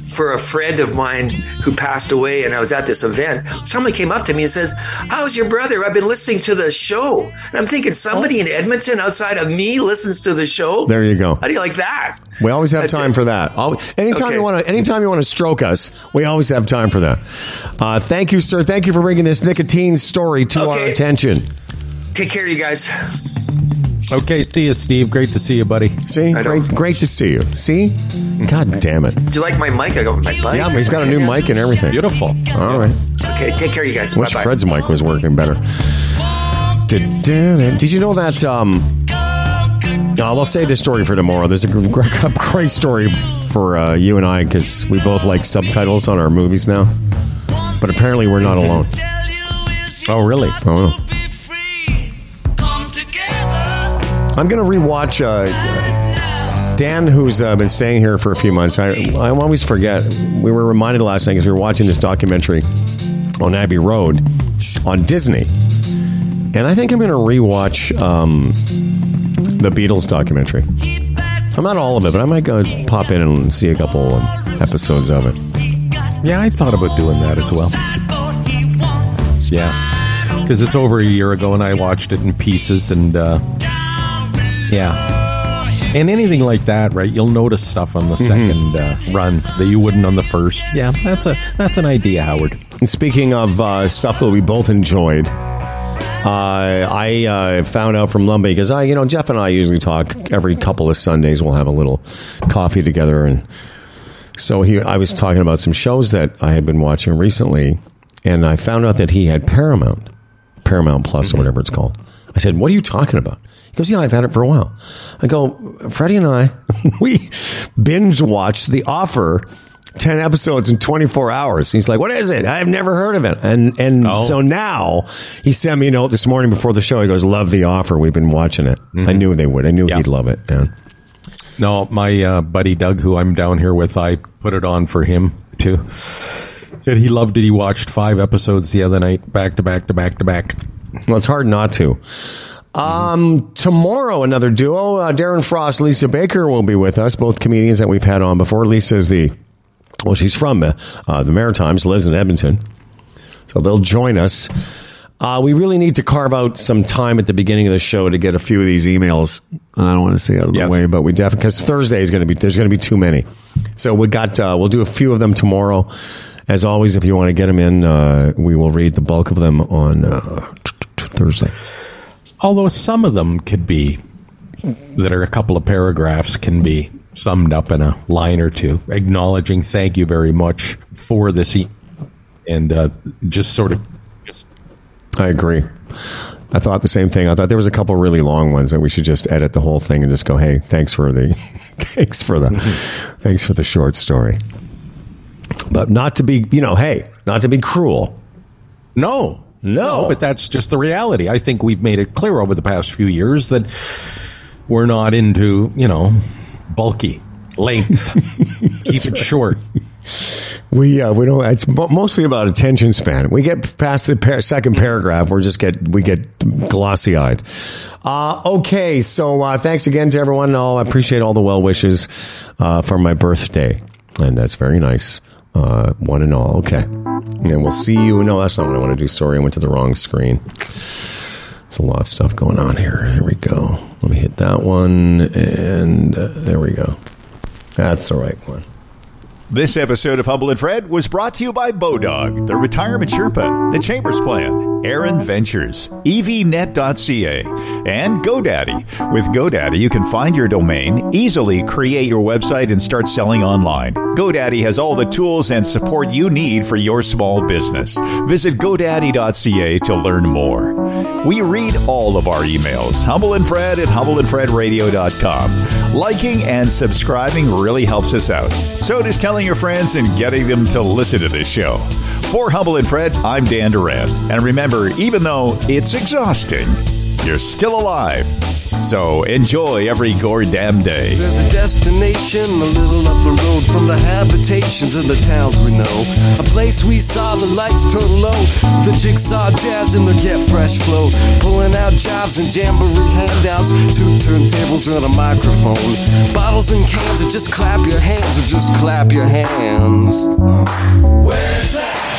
for a friend of mine who passed away, and I was at this event. Somebody came up to me and says, "How's your brother? I've been listening to the show." And I'm thinking, somebody in Edmonton outside of me listens to the show. There you go. How do you like that? We always have That's time it. for that. Al- Anytime Okay. you want to, anytime you want to stroke us, we always have time for that. Uh, thank you, sir. Thank you for bringing this nicotine story to our attention. Take care, you guys. Okay, see you, Steve. Great to see you, buddy. See, great, great to see you. See, God damn it. Do you like my mic? I got my mic. Yeah, he's got a new mic and everything. Beautiful. All right. Okay, take care, you guys. Wish Bye bye. Fred's mic was working better. Did, did you know that? Um, I'll save this story for tomorrow. There's a gr- gr- great story for uh, you and I because we both like subtitles on our movies now. But apparently, we're not alone. Oh, really? Oh. I'm going to rewatch uh, Dan, who's uh, been staying here for a few months. I, I always forget. We were reminded last night because we were watching this documentary on Abbey Road on Disney. And I think I'm going to rewatch um, the Beatles documentary. I'm not all of it, but I might go pop in and see a couple episodes of it. Yeah, I thought about doing that as well. Yeah. because it's over a year ago and I watched it in pieces and uh, yeah. And anything like that, right? You'll notice stuff on the second uh, run that you wouldn't on the first. Yeah, that's a that's an idea, Howard. And speaking of uh, stuff that we both enjoyed, uh, I uh, found out from Lumbee because I, you know, Jeff and I usually talk every couple of Sundays. We'll have a little coffee together, and so he, I was talking about some shows that I had been watching recently, and I found out that he had Paramount, Paramount Plus or whatever it's called. I said, "What are you talking about?" He goes, "Yeah, I've had it for a while." I go, "Freddie and I, we binge watched The Offer." 10 episodes in 24 hours. He's like, what is it? I've never heard of it. And, and Oh. so now he sent me a note this morning before the show. He goes, love the offer. We've been watching it. I knew they would. I knew Yeah. he'd love it. And No, my uh, buddy Doug, who I'm down here with, I put it on for him too. And he loved it. He watched five episodes the other night, back to back to back to back. well, it's hard not to. Um, tomorrow, another duo, uh, Darren Frost, Lisa Baker will be with us, both comedians that we've had on before. Lisa is the, well, she's from uh, uh, the Maritimes, lives in Edmonton. So they'll join us. Uh, we really need to carve out some time at the beginning of the show to get a few of these emails. I don't want to say out of the Yes. way, but we definitely because Thursday is going to be there's going to be too many. So we got uh, we'll do a few of them tomorrow. As always, if you want to get them in, uh, we will read the bulk of them on uh, Thursday. Although some of them could be, that are a couple of paragraphs, can be summed up in a line or two, acknowledging thank you very much for this, e- and uh, just sort of I agree. I thought the same thing. I thought there was a couple really long ones that we should just edit the whole thing and just go, "Hey, thanks for the, thanks for the, thanks for the short story." But not to be, you know, hey, not to be cruel. No. No. but that's just the reality. I think we've made it clear over the past few years that we're not into, you know, bulky length. Keep it short. We uh, we don't. It's mostly about attention span. We get past the par- second paragraph, we're just get we get glossy eyed. Uh, okay, so uh, thanks again to everyone. I appreciate all the well wishes uh, for my birthday, and that's very nice. Uh, one and all. Okay, and we'll see you. No, that's not what I want to do. Sorry, I went to the wrong screen. There's a lot of stuff going on here. Here we go. Let me hit that one, and uh, there we go. That's the right one. This episode of Humble and Fred was brought to you by Bodog, the Retirement Sherpa, the Chambers Plan, Erin Ventures, evnet.ca, and GoDaddy. With GoDaddy, you can find your domain, easily create your website, and start selling online. GoDaddy has all the tools and support you need for your small business. Visit GoDaddy.ca to learn more. We read all of our emails, Humble and Fred at humbleandfredradio.com. Liking and subscribing really helps us out. So does telling your friends and getting them to listen to this show. For Humble and Fred, I'm Dan Duran. And remember, even though it's exhausting, you're still alive. So enjoy every goddamn day. There's a destination a little up the road from the habitations of the towns we know. A place we saw the lights turn low. The jigsaw jazz and the get fresh flow. Pulling out jobs and jamboree handouts. Two turntables and a microphone. Bottles and cans and just clap your hands or just clap your hands. Where's that?